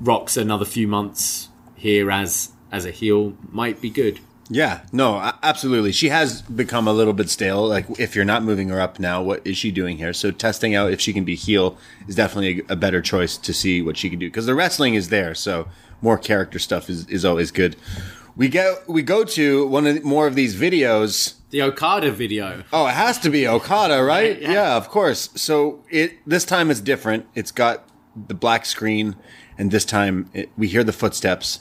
Rocks another few months here as as a heel might be good. Yeah, no, absolutely. She has become a little bit stale. Like if you're not moving her up now, what is she doing here? So testing out if she can be heel is definitely a, a better choice to see what she can do because the wrestling is there. So more character stuff is, is always good. We go we go to one of the, more of these videos. The Okada video. Oh, it has to be Okada, right? Yeah. Yeah. of course. So it this time it's different. It's got the black screen, and this time it, we hear the footsteps,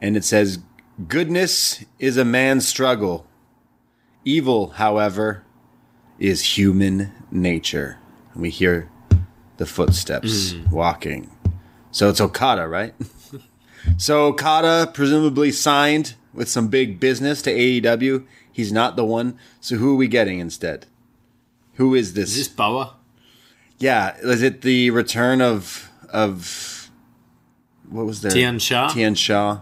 and it says, "Goodness is a man's struggle. Evil, however, is human nature." And we hear the footsteps mm. walking. So it's Okada, right? (laughs) So Okada presumably signed with some big business to AEW. He's not the one. So who are we getting instead? Who is this? Is this Boa? yeah, is it the return of of what was there? Tian Sha? Tian Sha.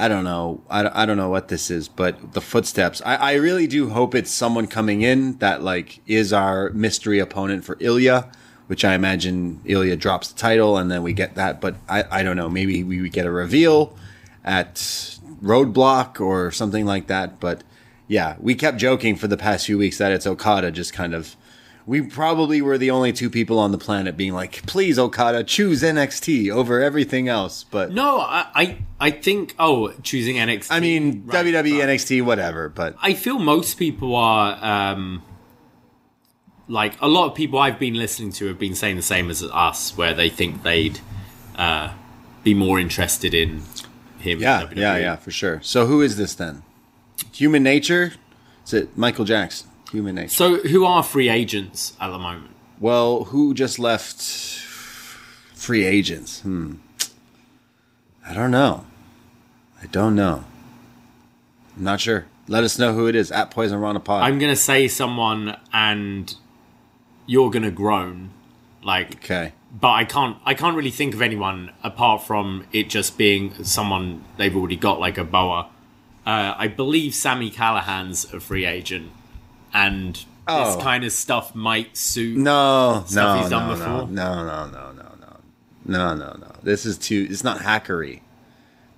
I don't know. I, I don't know what this is, but the footsteps. I, I really do hope it's someone coming in that like is our mystery opponent for Ilya, which I imagine Ilya drops the title and then we get that. But I, I don't know. Maybe we get a reveal at Roadblock or something like that. But yeah, we kept joking for the past few weeks that it's Okada just kind of. We probably were the only two people on the planet being like, please, Okada, choose NXT over everything else. But No, I I, I think. Oh, choosing NXT. I mean, Right, WWE. NXT, whatever. But I feel most people are um, like a lot of people I've been listening to have been saying the same as us, where they think they'd uh, be more interested in him. yeah, yeah, yeah, for sure. So who is this then? Human Nature? Is it Michael Jackson? Human Nature. So, who are free agents at the moment? well, who just left free agents? Hmm. I don't know. I don't know. I'm not sure. Let us know who it is at Poisonrana Pod. I'm gonna say someone, and you're gonna groan, like. okay. But I can't. I can't really think of anyone apart from it just being someone they've already got, like a boa. Uh, I believe Sami Callihan's a free agent, and oh. this kind of stuff might suit no stuff no, he's done no, before. No, no, no, no, no, no, no, no. This is too. It's not hackery.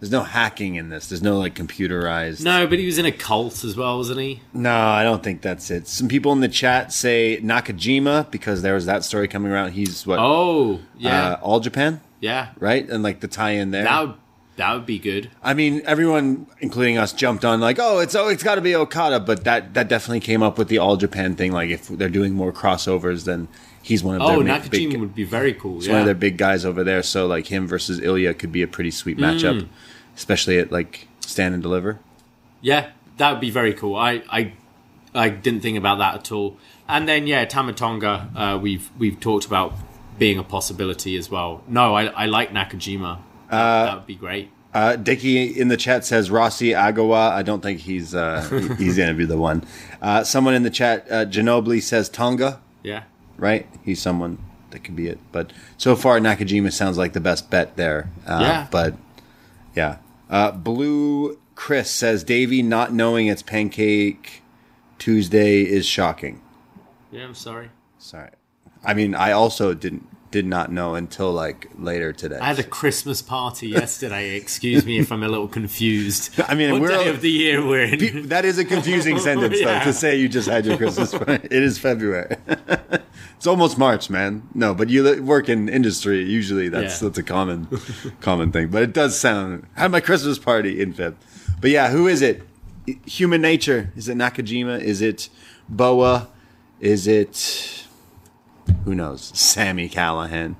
There's no hacking in this. There's no like computerized. No, but he was in a cult as well, wasn't he? No, I don't think that's it. Some people in the chat say Nakajima because there was that story coming around. He's what? Oh, yeah, uh, all Japan. Yeah, right, and like the tie-in there. That would that would be good. I mean, everyone, including us, jumped on like, oh, it's oh, it's got to be Okada, but that that definitely came up with the all Japan thing. Like, if they're doing more crossovers, then he's one of their Oh, ma- Nakajima big, would be very cool. he's yeah. one of their big guys over there. So like him versus Ilya could be a pretty sweet matchup, Mm. especially at like stand and deliver. Yeah, that would be very cool. I, I, I didn't think about that at all. And then yeah, Tama Tonga, uh, we've we've talked about being a possibility as well. No, I, I like Nakajima. That, that would be great. Uh, Dickie in the chat says Rossy Ogawa. I don't think he's uh, (laughs) he's gonna be the one. Uh, someone in the chat, uh, Ginobili says Tonga. Yeah. Right, he's someone that could be it. But so far, Nakajima sounds like the best bet there. Uh, Yeah. But yeah, uh, Blue Chris says Davey not knowing it's Pancake Tuesday is shocking. Yeah, I'm sorry. Sorry. I mean, I also didn't did not know until like later today. I had a Christmas party yesterday. (laughs) Excuse me if I'm a little confused. (laughs) I mean, what we're- day of the year we're in? That is a confusing (laughs) sentence, though, to say you just had your Christmas party. It is February. it's almost March, man. No, but you work in industry. Usually, that's Yeah. that's a common common thing. But it does sound. I had my Christmas party in Feb. But yeah, who is it? Human Nature. Is it Nakajima? Is it Boa? Is it who knows? Sami Callihan.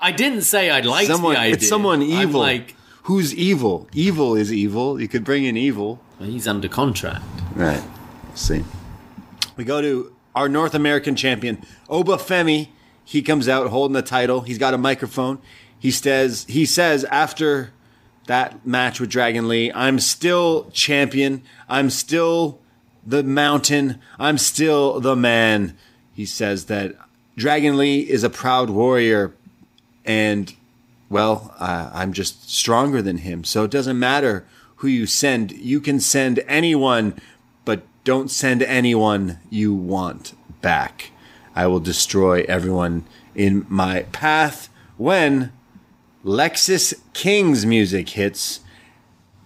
I didn't say I liked someone, the idea. it's someone I'm evil. like, Who's evil? Evil is evil. You could bring in evil. he's under contract. Right. Let's see. We go to our North American champion, Oba Femi. He comes out holding the title. He's got a microphone. He says he says after that match with Dragon Lee, I'm still champion. I'm still the mountain. I'm still the man. He says that Dragon Lee is a proud warrior and well, uh, I'm just stronger than him. So it doesn't matter who you send. You can send anyone, but don't send anyone you want back. I will destroy everyone in my path when Lexis King's music hits.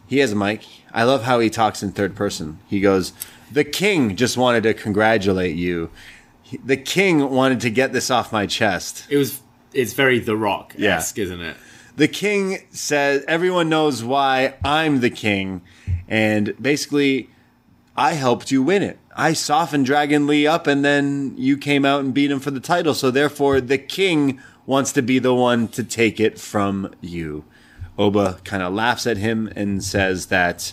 He has a mic. I love how he talks in third person. He goes, The king just wanted to congratulate you. The king wanted to get this off my chest. It was. It's very The Rock esque, isn't it? the king says everyone knows why I'm the king, and basically, I helped you win it. I softened Dragon Lee up, and then you came out and beat him for the title. So therefore, the king wants to be the one to take it from you. Oba kind of laughs at him and says that,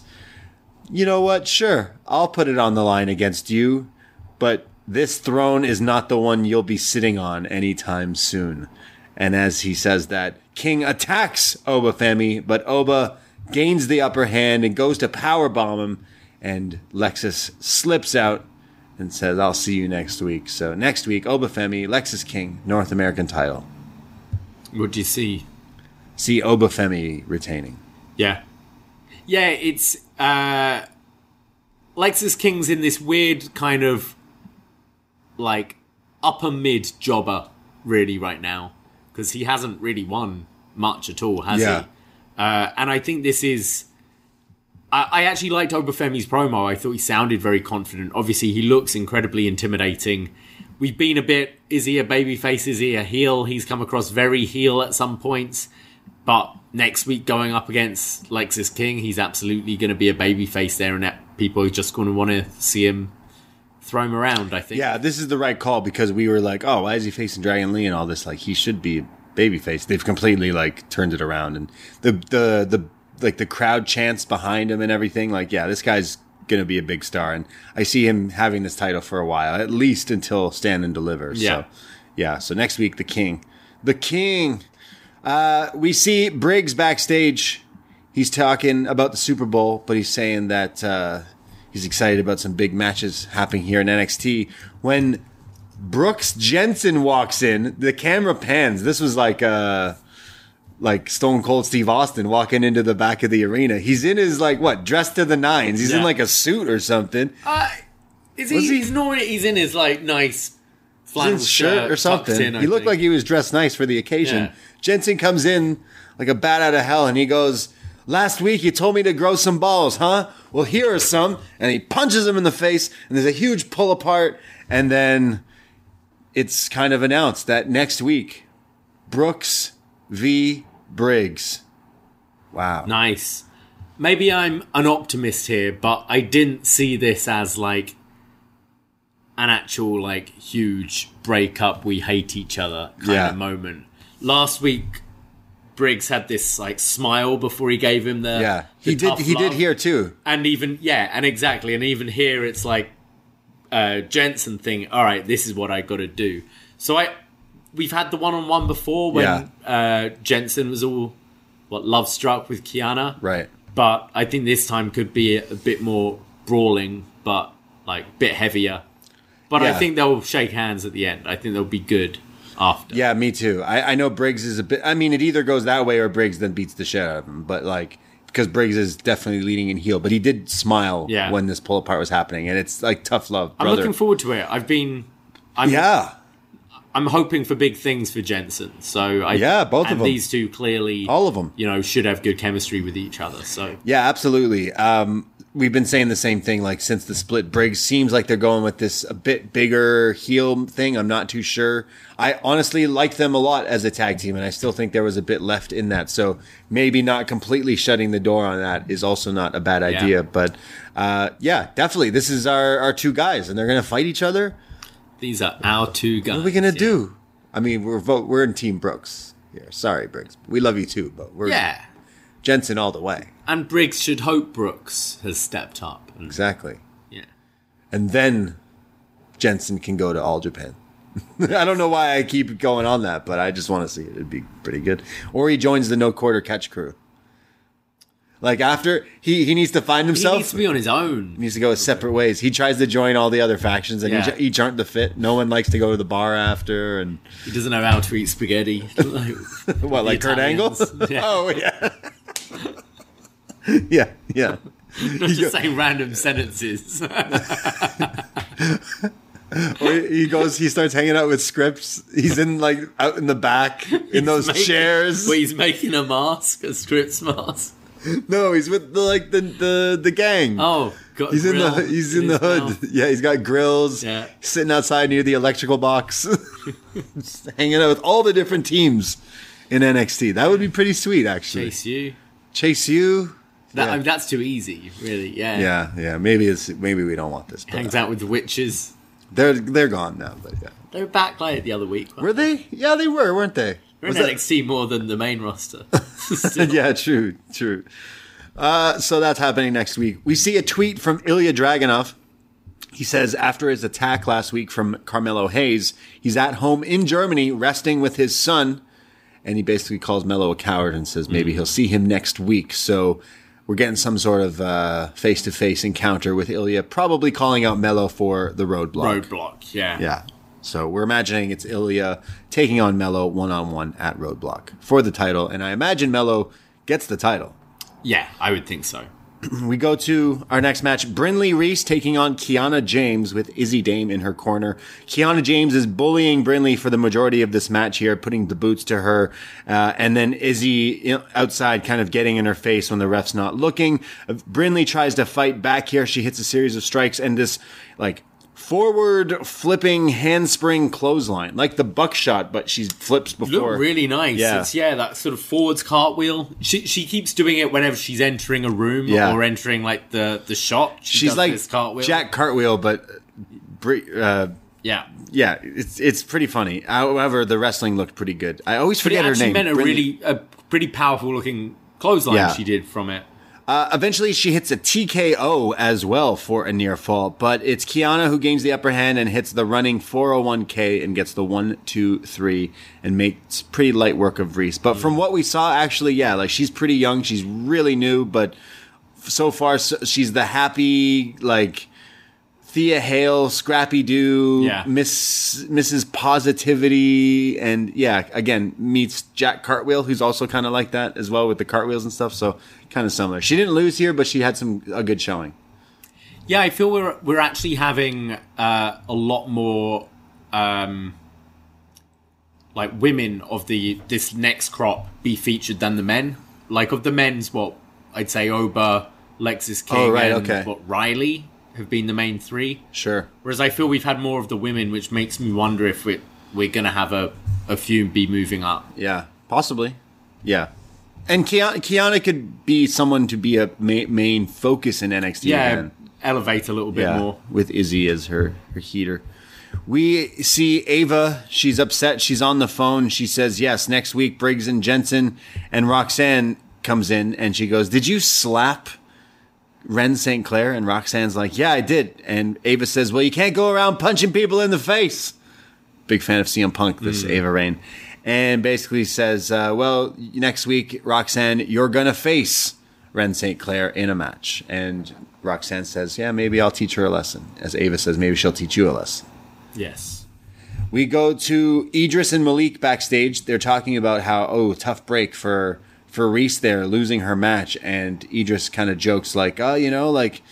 you know what? Sure, I'll put it on the line against you, but this throne is not the one you'll be sitting on anytime soon. And as he says that, King attacks Oba Femi, but Oba gains the upper hand and goes to powerbomb him, and Lexis slips out and says, I'll see you next week. So next week, Oba Femi, Lexis King, North American title. What do you see? See Oba Femi retaining. Yeah. Yeah, it's uh Lexis King's in this weird kind of like upper mid jobber really right now because he hasn't really won much at all, has Yeah. he? Uh, and I think this is. I, I actually liked Obafemi's promo. I thought he sounded very confident. Obviously, he looks incredibly intimidating. We've been a bit. Is he a babyface? Is he a heel? He's come across very heel at some points. But next week, going up against Lexis King, he's absolutely going to be a babyface there, and that people are just going to want to see him throw him around. I think. Yeah, this is the right call because we were like, oh, why is he facing Dragon Lee and all this? Like, he should be babyface. They've completely like turned it around, and the the the like the crowd chants behind him and everything. Like, yeah, this guy's gonna be a big star, and I see him having this title for a while, at least until Stand and Deliver. Yeah. So, yeah. So next week, the King, the King. Uh, we see Briggs backstage. He's talking about the Super Bowl, but he's saying that uh, he's excited about some big matches happening here in NXT. When Brooks Jensen walks in, the camera pans. This was like uh like Stone Cold Steve Austin walking into the back of the arena. He's in his like what dressed to the nines. He's in like a suit or something. Is he, he- He's normally he's in his like nice flannel his shirt or something. in, he looked think. like he was dressed nice for the occasion. Yeah. Jensen comes in like a bat out of hell and he goes, Last week you told me to grow some balls, huh? Well, here are some. And he punches him in the face and there's a huge pull apart. And then it's kind of announced that next week, Brooks v. Briggs. Wow. Nice. Maybe I'm an optimist here, but I didn't see this as like an actual like huge breakup. We hate each other kind Yeah. of moment. Last week, Briggs had this like smile before he gave him the Yeah. the He did he did here too. and even yeah, and exactly, and even here it's like uh Jensen thing. All right, this is what I got to do. So I, we've had the one on one before when uh Jensen was all what love struck with Kiana, Right. But I think this time could be a, a bit more brawling, but like a bit heavier. But I think they'll shake hands at the end. I think they'll be good after. Yeah, me too. I, I know Briggs is a bit. I mean, it either goes that way or Briggs then beats the shit out of him. But like, because Briggs is definitely leading in heel, but he did smile Yeah. when this pull apart was happening, and it's like tough love, I'm looking forward to it. I've been, I'm, yeah, I'm hoping for big things for Jensen. So I, Yeah, both of them. These two clearly, all of them. you know, should have good chemistry with each other. So Yeah, absolutely. Um, we've been saying the same thing like since the split. Briggs seems like they're going with this a bit bigger heel thing. I'm not too sure. I honestly like them a lot as a tag team, and I still think there was a bit left in that. So maybe not completely shutting the door on that is also not a bad idea. But uh, yeah, definitely, this is our our two guys, and they're gonna fight each other. these are our two guys. What are we gonna yeah. do? I mean, we're vote we're in Team Brooks. here. Sorry, Briggs. We love you too, but we're Yeah. Jensen all the way. And Briggs should hope Brooks has stepped up. And, Exactly. yeah. And then Jensen can go to All Japan. (laughs) I don't know why I keep going on that, but I just want to see it. It'd be pretty good. Or he joins the no quarter catch crew. Like after he, he needs to find himself. He needs to be on his own. He needs to go his separate ways. He tries to join all the other factions, and Yeah. each, each aren't the fit. No one likes to go to the bar after, and He doesn't know how to eat spaghetti. (laughs) what, like Kurt Angle? (laughs) Yeah. oh yeah, (laughs) yeah, yeah. Not just saying random sentences. (laughs) Or he goes, he starts hanging out with Scrypts. He's in like out in the back in those Making- chairs. He's making a mask, a strips mask. No, he's with the like the the, the gang. Oh, he's in the he's in the hood. mouth. Yeah, he's got grills. Yeah. Sitting outside near the electrical box, (laughs) hanging out with all the different teams in NXT. That would be pretty sweet, actually. Chase U. Chase U. That, Yeah. I mean, that's too easy, really. Yeah. Yeah, yeah. Maybe it's maybe we don't want this. But Hangs out with witches. they're they're gone now. But yeah, They were back like the other week. were they? Yeah, they were, weren't they? We're in Was that- NXT more than the main roster. (laughs) (laughs) yeah, true, true. Uh, so that's happening next week. We see a tweet from Ilya Dragunov. He says after his attack last week from Carmelo Hayes, he's at home in Germany resting with his son, and he basically calls Mello a coward and says maybe mm-hmm. he'll see him next week. So we're getting some sort of face to face encounter with Ilya, probably calling out Mello for the roadblock. Roadblock. Yeah. Yeah. So we're imagining it's Ilya taking on Mello one on one at Roadblock for the title, and I imagine Mello gets the title. Yeah, I would think so. (clears throat) We go to our next match. Brinley Reece taking on Kiana James with Izzy Dame in her corner. Kiana James is bullying Brinley for the majority of this match here, putting the boots to her. Uh, and then Izzy outside kind of getting in her face when the ref's not looking. Brinley tries to fight back here. She hits a series of strikes and this like forward flipping handspring clothesline, like the buckshot, but she flips before. Look really nice. Yeah. It's yeah, that sort of forwards cartwheel. She she keeps doing it whenever she's entering a room Yeah. or entering like the the shop. She She's like this cartwheel. Jack Cartwheel, but uh, Yeah. yeah, it's it's pretty funny. However, the wrestling looked pretty good. I always But forget her name. meant a really a pretty powerful looking clothesline Yeah. she did from it. Uh, eventually, she hits a TKO as well for a near fall, but it's Kiana who gains the upper hand and hits the running 401k and gets the one, two, three, and makes pretty light work of Reece. But from what we saw, actually, yeah, like she's pretty young, she's really new, but so far so, she's the happy like Thea Hale, Scrappy Doo, Yeah. Miss Mrs. Positivity, and yeah, again meets Jack Cartwheel, who's also kind of like that as well with the cartwheels and stuff. So kind of similar. She didn't lose here, but she had some a good showing. Yeah, I feel we're we're actually having uh, a lot more um, like women of the this next crop be featured than the men. Like of the men's, what I'd say Oba, Lexis King, Oh, right, and okay. what Riley have been the main three. Sure. Whereas I feel we've had more of the women, which makes me wonder if we we're gonna have a a few be moving up. Yeah, possibly. Yeah. And Kiana, Kiana could be someone to be a ma- main focus in NXT Yeah, again. elevate a little bit more. with Izzy as her her heater. We see Ava. She's upset. She's on the phone. She says, "Yes, next week Briggs and Jensen and Roxanne comes in and she goes, "Did you slap Wren Sinclair?" And Roxanne's like, "Yeah, I did." And Ava says, "Well, you can't go around punching people in the face." Big fan of CM Punk. This Ava Raine, and basically says, uh, "Well, next week, Roxanne, you're gonna face Wren Sinclair in a match." And Roxanne says, "Yeah, maybe I'll teach her a lesson." As Ava says, "Maybe she'll teach you a lesson." Yes. We go to Idris and Malik backstage. They're talking about how oh tough break for for Reece there losing her match, and Idris kind of jokes like oh you know like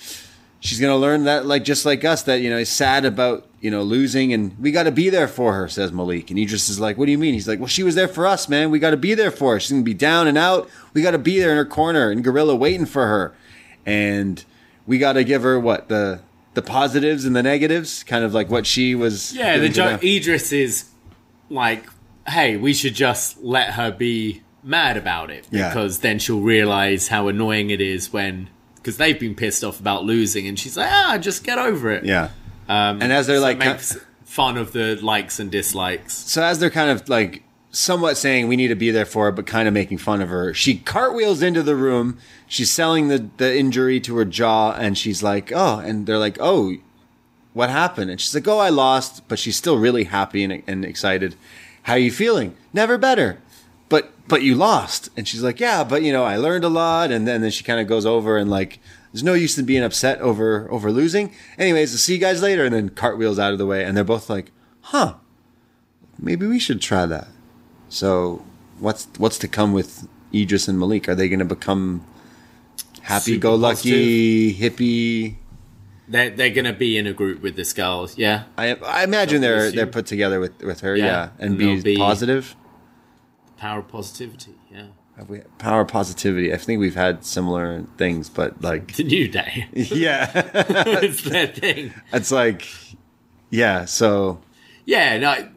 she's gonna learn that like just like us that you know is sad about you know losing and we got to be there for her says Malik. And Idris is like what do you mean? He's like well she was there for us man. We got to be there for her. She's gonna be down and out. We got to be there in her corner and Gorilla waiting for her. And we got to give her what the the positives and the negatives? Kind of like what she was Yeah, the joke. Idris is like, hey, we should just let her be mad about it Yeah. because then she'll realize how annoying it is when because they've been pissed off about losing, and she's like, ah, just get over it. Yeah. Um, And as they're so like- makes fun of the likes and dislikes. So as they're kind of like somewhat saying we need to be there for her, but kind of making fun of her. She cartwheels into the room. She's selling the, the injury to her jaw, and she's like, oh, and they're like, oh, what happened? And she's like, oh, I lost, but she's still really happy and, and excited. How are you feeling? Never better. But but you lost. And she's like, yeah, but you know, I learned a lot. And then, then she kind of goes over and like, there's no use in being upset over over losing. Anyways, I'll see you guys later. And then cartwheels out of the way, and they're both like, huh, maybe we should try that. So what's what's to come with Idris and Malik? Are they going to become happy-go-lucky hippie? They're they're gonna be in a group with this girl. Yeah. I I imagine they're assume. they're put together with with her, Yeah, yeah, and, and be, be- positive. Power positivity. Yeah. Have we power positivity? I think we've had similar things, but like The (laughs) new day. (laughs) yeah, (laughs) it's their thing. it's like yeah. So Yeah, no,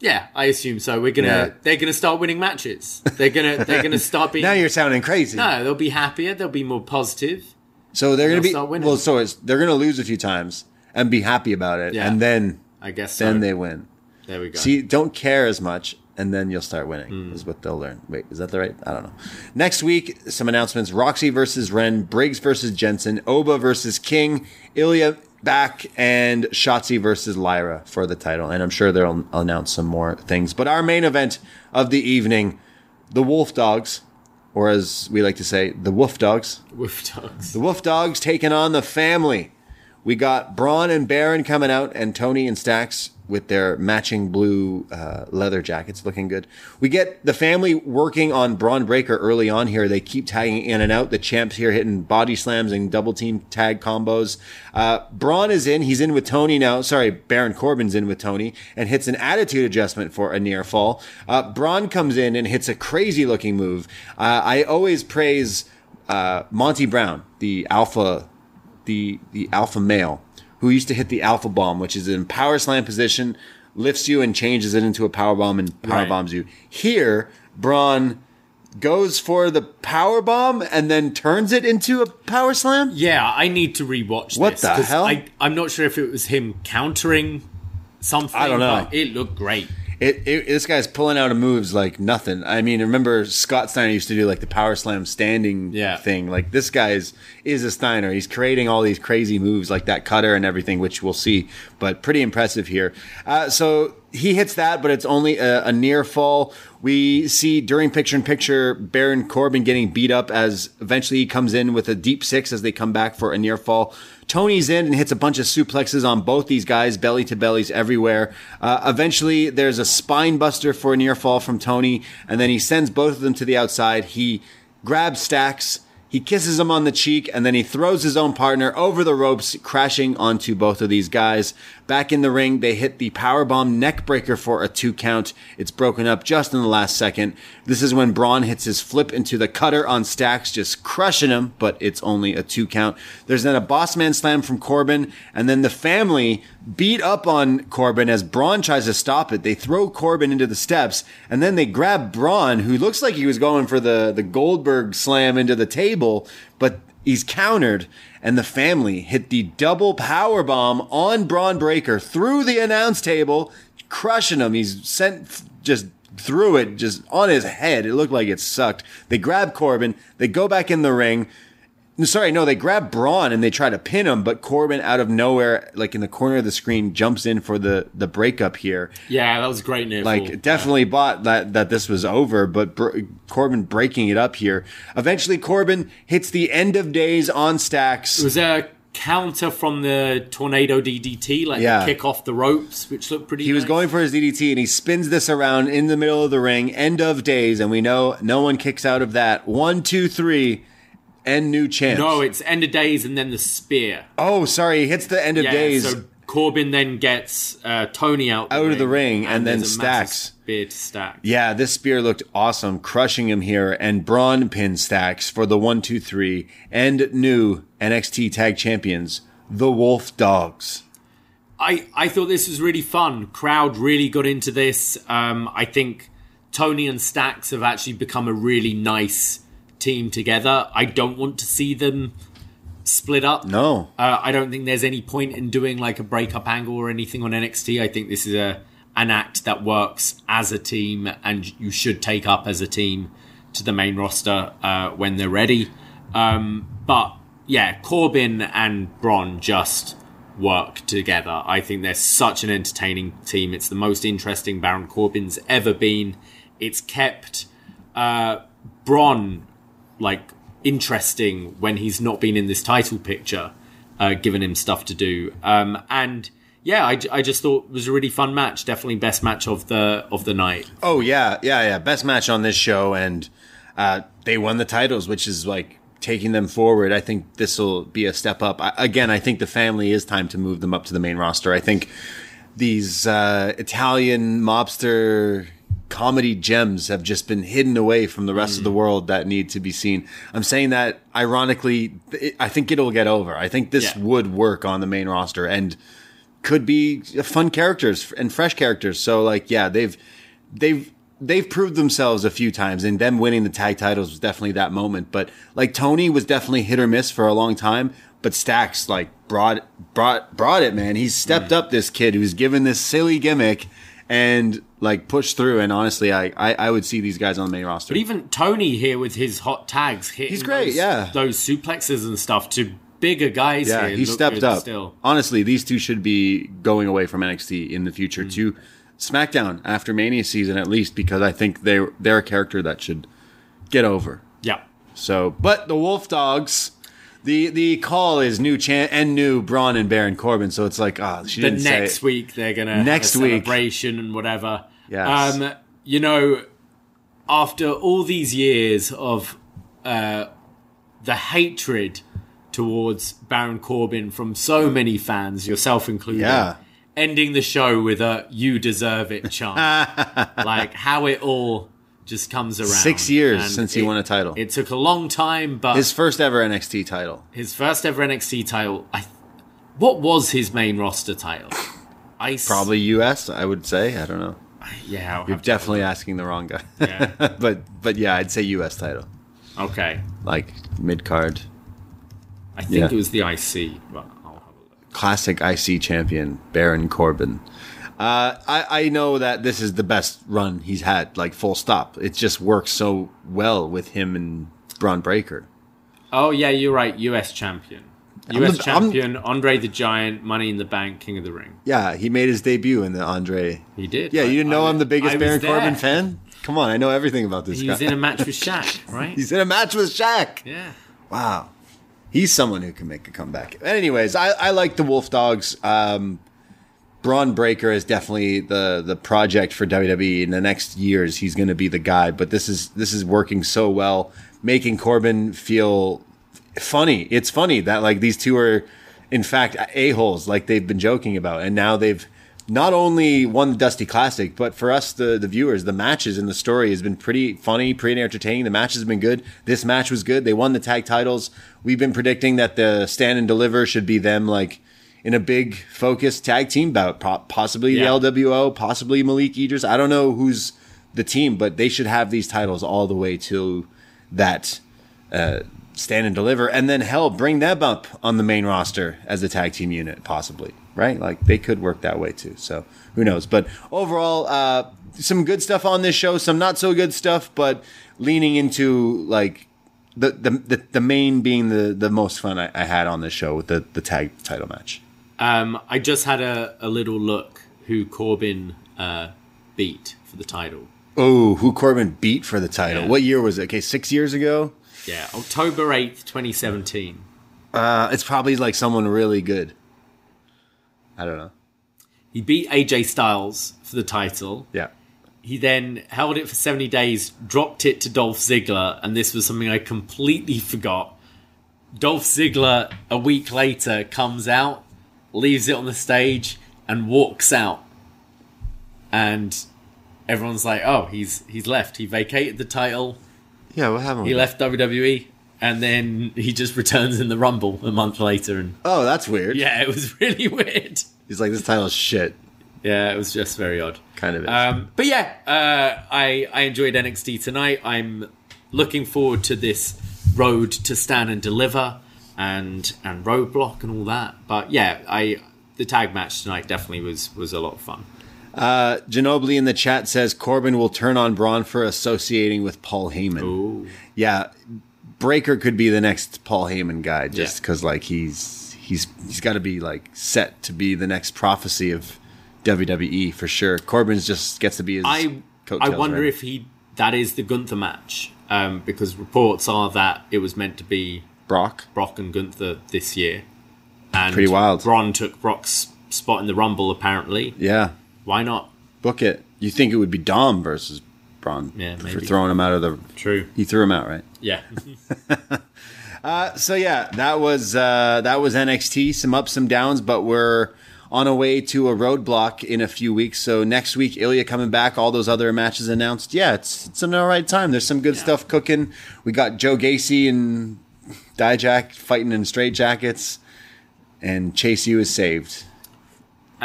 yeah, I assume so. We're gonna, Yeah. they're gonna start winning matches. They're gonna, they're gonna start being. now you're sounding crazy. no, they'll be happier. They'll be more positive. So they're gonna be start winning. well. So it's, they're gonna lose a few times and be happy about it, Yeah. and then I guess. So. then they win. There we go. See, don't care as much, and then you'll start winning. Hmm. Is what they'll learn. Wait, is that the right? I don't know. Next week, some announcements: Roxy versus Wren, Briggs versus Jensen, Oba versus King, Ilja back, and Shotzi versus Lyra for the title. And I'm sure they'll announce some more things. But our main event of the evening, the Wolf Dogs, or as we like to say, the Wolf Dogs. Wolf dogs. The Wolf Dogs taking on the family. We got Bron and Baron coming out, and Tony and Stacks with their matching blue uh, leather jackets looking good. We get the family working on Bron Breakker early on here. They keep tagging in and out. The champs here hitting body slams and double team tag combos. Uh, Bron is in. He's in with Tony now. Sorry, Baron Corbin's in with Tony and hits an attitude adjustment for a near fall. Uh, Bron comes in and hits a crazy looking move. Uh, I always praise uh, Monty Brown, the alpha the the alpha male who used to hit the alpha bomb, which is in power slam position, lifts you and changes it into a power bomb and power Right. bombs you. Here, Bron goes for the power bomb and then turns it into a power slam. Yeah, I need to rewatch What this. the hell? I, I'm not sure if it was him countering something. I don't know. but It looked great. It, it, this guy's pulling out of moves like nothing. I mean, remember Scott Steiner used to do like the power slam standing Yeah. thing. Like this guy is, is a Steiner. He's creating all these crazy moves like that cutter and everything, which we'll see. But pretty impressive here. Uh, so he hits that, but it's only a, a near fall. We see during picture in picture Baron Corbin getting beat up as eventually he comes in with a deep six as they come back for a near fall. Tony's in and hits a bunch of suplexes on both these guys, belly to bellies everywhere. Uh, eventually, there's a spine buster for a near fall from Tony, and then he sends both of them to the outside. He grabs Stacks, he kisses him on the cheek, and then he throws his own partner over the ropes, crashing onto both of these guys. Back in the ring, they hit the powerbomb neckbreaker for a two count. It's broken up just in the last second. This is when Bron hits his flip into the cutter on Stacks, just crushing him, but it's only a two count. There's then a boss man slam from Corbin, and then the family beat up on Corbin as Bron tries to stop it. They throw Corbin into the steps, and then they grab Bron, who looks like he was going for the, the Goldberg slam into the table, but he's countered, and the family hit the double power bomb on Bron Breakker through the announce table, crushing him. He's sent just through it, just on his head. It looked like it sucked. They grab Corbin, they go back in the ring. Sorry, no, they grab Bron and they try to pin him, but Corbin out of nowhere, like in the corner of the screen, jumps in for the the breakup here. Yeah, that was great near Like fall. definitely bought that that this was over, but Br- Corbin breaking it up here. Eventually, Corbin hits the end of days on stacks. It was a counter from the tornado DDT, like Yeah. kick off the ropes, which looked pretty. He was going for his DDT and he spins this around in the middle of the ring. End of days, and we know no one kicks out of that. One, two, three, end new champs. No, it's end of days and then the spear. oh, sorry, he hits the end of yeah, days. so Corbin then gets uh, Tony out Out of the ring, and then there's a Stacks. spear to stack. Yeah, this spear looked awesome, crushing him here, and Bron pin stacks for the one, two, three, and new NXT Tag Champions, the Wolf Dogs. I, I thought this was really fun. Crowd really got into this. Um, I think Tony and Stacks have actually become a really nice team together. I don't want to see them split up. No, Uh, I don't think there's any point in doing like a breakup angle or anything on NXT. I think this is a an act that works as a team and you should take up as a team to the main roster uh, when they're ready. Um, but yeah, Corbin and Bron just work together. I think they're such an entertaining team. It's the most interesting Baron Corbin's ever been. It's kept uh, Bron like interesting when he's not been in this title picture, uh, given him stuff to do. Um, and yeah, I, I just thought it was a really fun match. Definitely best match of the of the night. Oh yeah, yeah, yeah. Best match on this show, and uh, they won the titles, which is like taking them forward. I think this will be a step up. I, again, I think the family is time to move them up to the main roster. I think these uh, Italian mobster comedy gems have just been hidden away from the rest of the mm. world that need to be seen. I'm saying that ironically, it, I think it'll get over. I think this Yeah. would work on the main roster and could be fun characters and fresh characters. So like, yeah, they've they've they've proved themselves a few times, and them winning the tag titles was definitely that moment. But like Tony was definitely hit or miss for a long time. But Stacks like brought brought brought it, man. He's stepped mm. up this kid who's given this silly gimmick and like push through. And honestly, I I, I would see these guys on the main roster. But even Tony here with his hot tags, hitting He's great, those, yeah. those suplexes and stuff to bigger guys. Yeah, here he stepped up. Still, Honestly, these two should be going away from NXT in the future to SmackDown after Mania season at least because I think they they're a character that should get over. yeah. So, but the Wolf Dogs, the the call is new champ and new Bron and Baron Corbin. So it's like, ah, she the didn't next say. week they're gonna Next a week. celebration and whatever. Yes. Um, you know, after all these years of uh, the hatred towards Baron Corbin from so many fans, yourself included. Yeah. Ending the show with a "You deserve it" chant, (laughs) like how it all just comes around. Six years And since he it- won a title. It took a long time, but His first ever NXT title. his first ever NXT title. I, what was his main roster title? I Probably US, I would say. I don't know. Yeah. You're definitely asking the wrong guy. Yeah. (laughs) but but yeah, I'd say US title. okay. Like mid card. I think Yeah. it was the IC. But I'll have a look. classic IC champion Baron Corbin. Uh, I, I know that this is the best run he's had, like full stop. It just works so well with him and Bron Breakker. Oh yeah, you're right. U.S. champion. I'm U.S. I'm- champion. Andre the Giant. Money in the Bank. King of the Ring. Yeah, he made his debut in the Andre. He did. Yeah, I- you didn't know I- I'm the biggest Baron Corbin fan? Come on, I know everything about this He guy. was in a match with (laughs) Shaq, right? He's in a match with Shaq. yeah. Wow. He's someone who can make a comeback. Anyways, I, I like the Wolf Dogs. Um, Bron Breakker is definitely the the project for WWE. In the next years, he's going to be the guy. But this is this is working so well, making Corbin feel funny. It's funny that like these two are, in fact, a holes like they've been joking about, and now they've not only won the Dusty Classic, but for us, the the viewers, the matches and the story has been pretty funny, pretty entertaining. The match has been good. This match was good. They won the tag titles. We've been predicting that the Stand and Deliver should be them, like in a big focused tag team bout, possibly Yeah. the LWO, possibly Malik Edris. I don't know who's the team, but they should have these titles all the way to that uh, stand and deliver, and then hell, bring them up on the main roster as a tag team unit, possibly. Right? Like they could work that way too. So who knows? But overall, uh, some good stuff on this show, some not so good stuff, but leaning into like the the the, main being the the most fun I, I had on this show with the the tag title match. Um, I just had a, a little look who Corbin uh, beat for the title. Oh, who Corbin beat for the title? Yeah. What year was it? Okay, six years ago. Yeah, October eighth, twenty seventeen. Uh, it's probably like someone really good. I don't know. He beat AJ Styles for the title. Yeah. He then held it for 70 days, dropped it to Dolph Ziggler, and this was something I completely forgot. Dolph Ziggler, a week later, comes out, leaves it on the stage, and walks out. And everyone's like, oh, he's he's left. He vacated the title, Yeah, what happened? he left WWE, and then he just returns in the Rumble a month later. And Oh, that's weird. yeah, it was (laughs) really weird. He's like, this title's shit. Yeah, it was just very odd. Kind of. Um, but yeah, uh, I I enjoyed NXT tonight. I'm looking forward to this road to stand and deliver and and roadblock and all that. But yeah, I the tag match tonight definitely was was a lot of fun. Uh, Ginobili in the chat says Corbin will turn on Bron for associating with Paul Heyman. Ooh. Yeah, Breakker could be the next Paul Heyman guy, just Yeah. because like he's he's he's got to be like set to be the next prophecy of WWE for sure. Corbin's just gets to be his. I I wonder rider. if he that is the Gunther match um, because reports are that it was meant to be Brock. Brock and Gunther this year. And Pretty wild. Bron took Brock's spot in the Rumble. Apparently, Yeah, why not? book it. You think it would be Dom versus Bron? Yeah, for maybe. throwing him out of the. True. He threw him out, right? Yeah. (laughs) (laughs) So yeah, that was uh, that was NXT. Some ups, some downs, but we're on our way to a roadblock in a few weeks. So next week, Ilya coming back. All those other matches announced. Yeah, it's it's an all right time. There's some good stuff cooking. We got Joe Gacy and Dijak fighting in straight jackets, and Chase U is saved.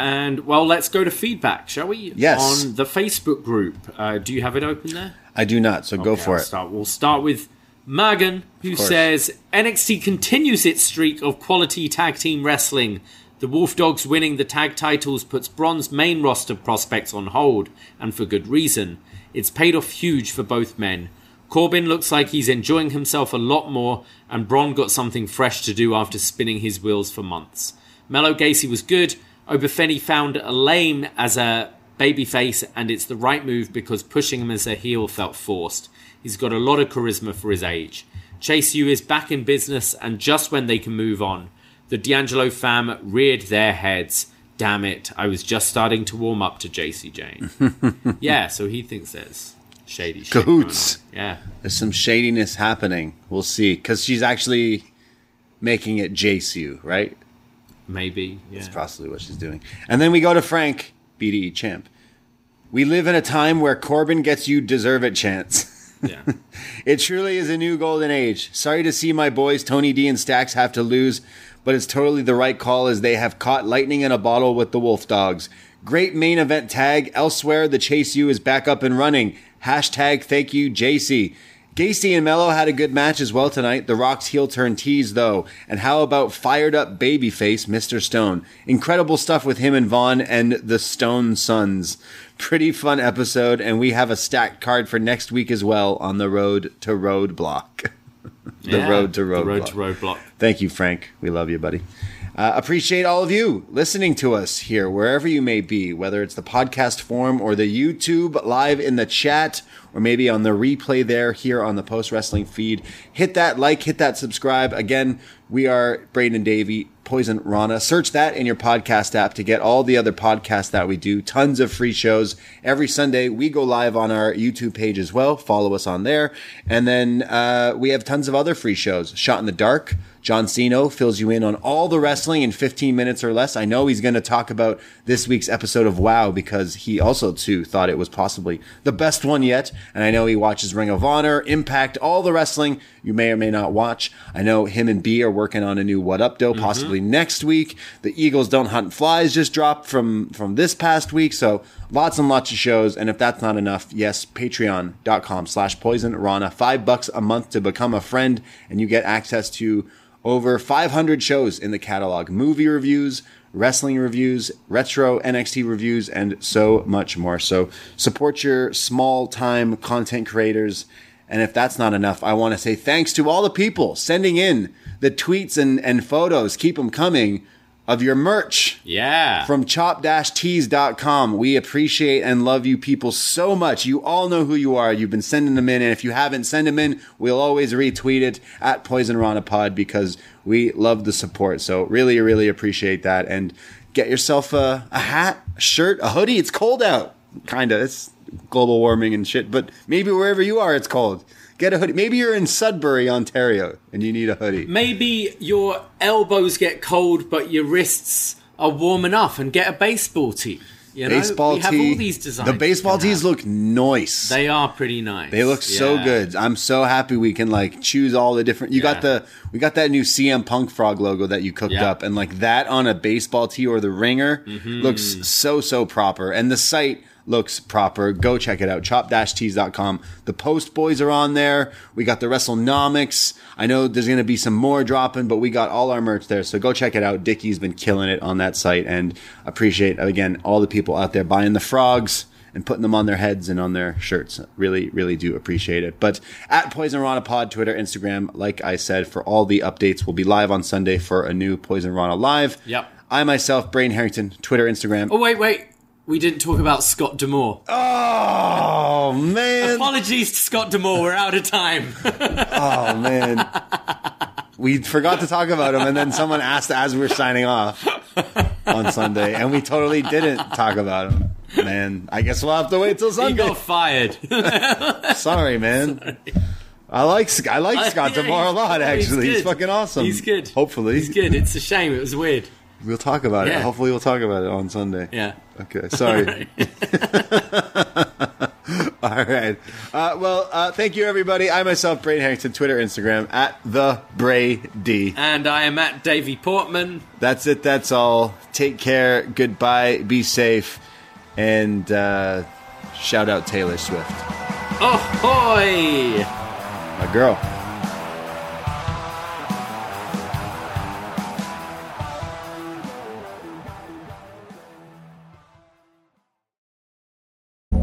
And well, let's go to feedback, shall we? Yes. On the Facebook group. Uh, do you have it open there? I do not. So go Okay, for I'll it. Start. We'll start with Magan, who says NXT continues its streak of quality tag team wrestling. The Wolf Dogs winning the tag titles puts Bron's main roster prospects on hold, and for good reason. It's paid off huge for both men. Corbin looks like he's enjoying himself a lot more, and Braun got something fresh to do after spinning his wheels for months. Melo Gacy was good. Obafemi found a lame as a babyface, and it's the right move because pushing him as a heel felt forced. He's got a lot of charisma for his age. Chase U is back in business, and just when they can move on, the D'Angelo fam reared their heads. Damn it, I was just starting to warm up to Jacy Jayne. (laughs) yeah, so he thinks there's shady Cahoots. Yeah. There's some shadiness happening. We'll see because she's actually making it JCU, right? Maybe. Yeah. That's possibly what she's doing. And then we go to Frank, BDE champ. We live in a time where Corbin gets you deserve it chance. (laughs) yeah. It truly is a new golden age. Sorry to see my boys Tony D and Stacks have to lose, but it's totally the right call as they have caught lightning in a bottle with the Wolf Dogs. Great main event tag. Elsewhere, the Chase U is back up and running. Hashtag thank you, Jacy. Gacy and Melo had a good match as well tonight. The Rock's heel turn tease, though. And how about fired up babyface Mr. Stone? Incredible stuff with him and Von and the Stone Sons. Pretty fun episode, and we have a stacked card for next week as well on the road to Roadblock. (laughs) the Yeah, road to The road Roadblock. to roadblock. Thank you, Frank. We love you, buddy. Uh, appreciate all of you listening to us here, wherever you may be, whether it's the podcast form or the YouTube live in the chat, or maybe on the replay there here on the post wrestling feed. Hit that like, hit that subscribe. Again, we are Braden and Davie, Poison Rana. Search that in your podcast app to get all the other podcasts that we do. Tons of free shows every Sunday. We go live on our YouTube page as well. Follow us on there. And then uh, we have tons of other free shows. Shot in the Dark. John Siino fills you in on all the wrestling in 15 minutes or less. I know he's going to talk about this week's episode of WoW because he also too thought it was possibly the best one yet. And I know he watches Ring of Honor, Impact, all the wrestling you may or may not watch. I know him and B are working on a new What Up Do possibly mm-hmm. next week. The Eagles Don't Hunt Flies just dropped from from this past week. So lots and lots of shows. And if that's not enough, yes, patreon.com slash poisonrana. Five bucks a month to become a friend and you get access to over 500 shows in the catalog movie reviews wrestling reviews retro nxt reviews and so much more so support your small time content creators and if that's not enough i want to say thanks to all the people sending in the tweets and, and photos keep them coming of your merch Yeah. from chopped-tees.com. We appreciate and love you people so much. You all know who you are. You've been sending them in. And if you haven't, send them in. We'll always retweet it at Poisonrana Pod because we love the support. So really, really appreciate that. And get yourself a, a hat, a shirt, a hoodie. It's cold out. Kind of. It's global warming and shit. But maybe wherever you are, it's cold. Get a hoodie. Maybe you're in Sudbury, Ontario, and you need a hoodie. Maybe your elbows get cold, but your wrists are warm enough, and get a baseball tee. You know, baseball we have tee. all these designs. the baseball tees look nice. They are pretty nice. They look so good. I'm so happy we can like choose all the different. You got the we got that new CM Punk frog logo that you cooked Yeah. up, and like that on a baseball tee or the ringer Mm-hmm. looks so so proper. And the site looks proper. Go check it out. Chopped-tees.com. The Post Boys are on there. We got the WrestleNomics. I know there's going to be some more dropping, but we got all our merch there. So go check it out. Dickie's been killing it on that site and appreciate, again, all the people out there buying the frogs and putting them on their heads and on their shirts. Really, really do appreciate it. But at Poisonrana Pod, Twitter, Instagram, like I said, for all the updates, we'll be live on Sunday for a new Poisonrana Live. Yep. I myself, Braden Herrington, Twitter, Instagram. Oh wait, wait. We didn't talk about Scott D'Amore. Oh, man. Apologies to Scott D'Amore. We're out of time. (laughs) Oh man. We forgot to talk about him, and then someone asked as we were signing off on Sunday, and we totally didn't talk about him. Man, I guess we'll have to wait till he Sunday. got fired. (laughs) Sorry, man. I like I like Scott (laughs) Yeah, D'Amore a lot. Actually, he's, good. fucking awesome. He's good. Hopefully, He's good. It's a shame. It was weird. We'll talk about it. Hopefully, we'll talk about it on Sunday. Yeah. Okay. Sorry. (laughs) (laughs) All right. Uh, well, uh, thank you, everybody. I myself, Braden Herrington, Twitter, Instagram at the Bray D. And I am at Davie Portman. That's it. That's all. Take care. Goodbye. Be safe. And uh, shout out Taylor Swift, Oh, Ahoy! my girl.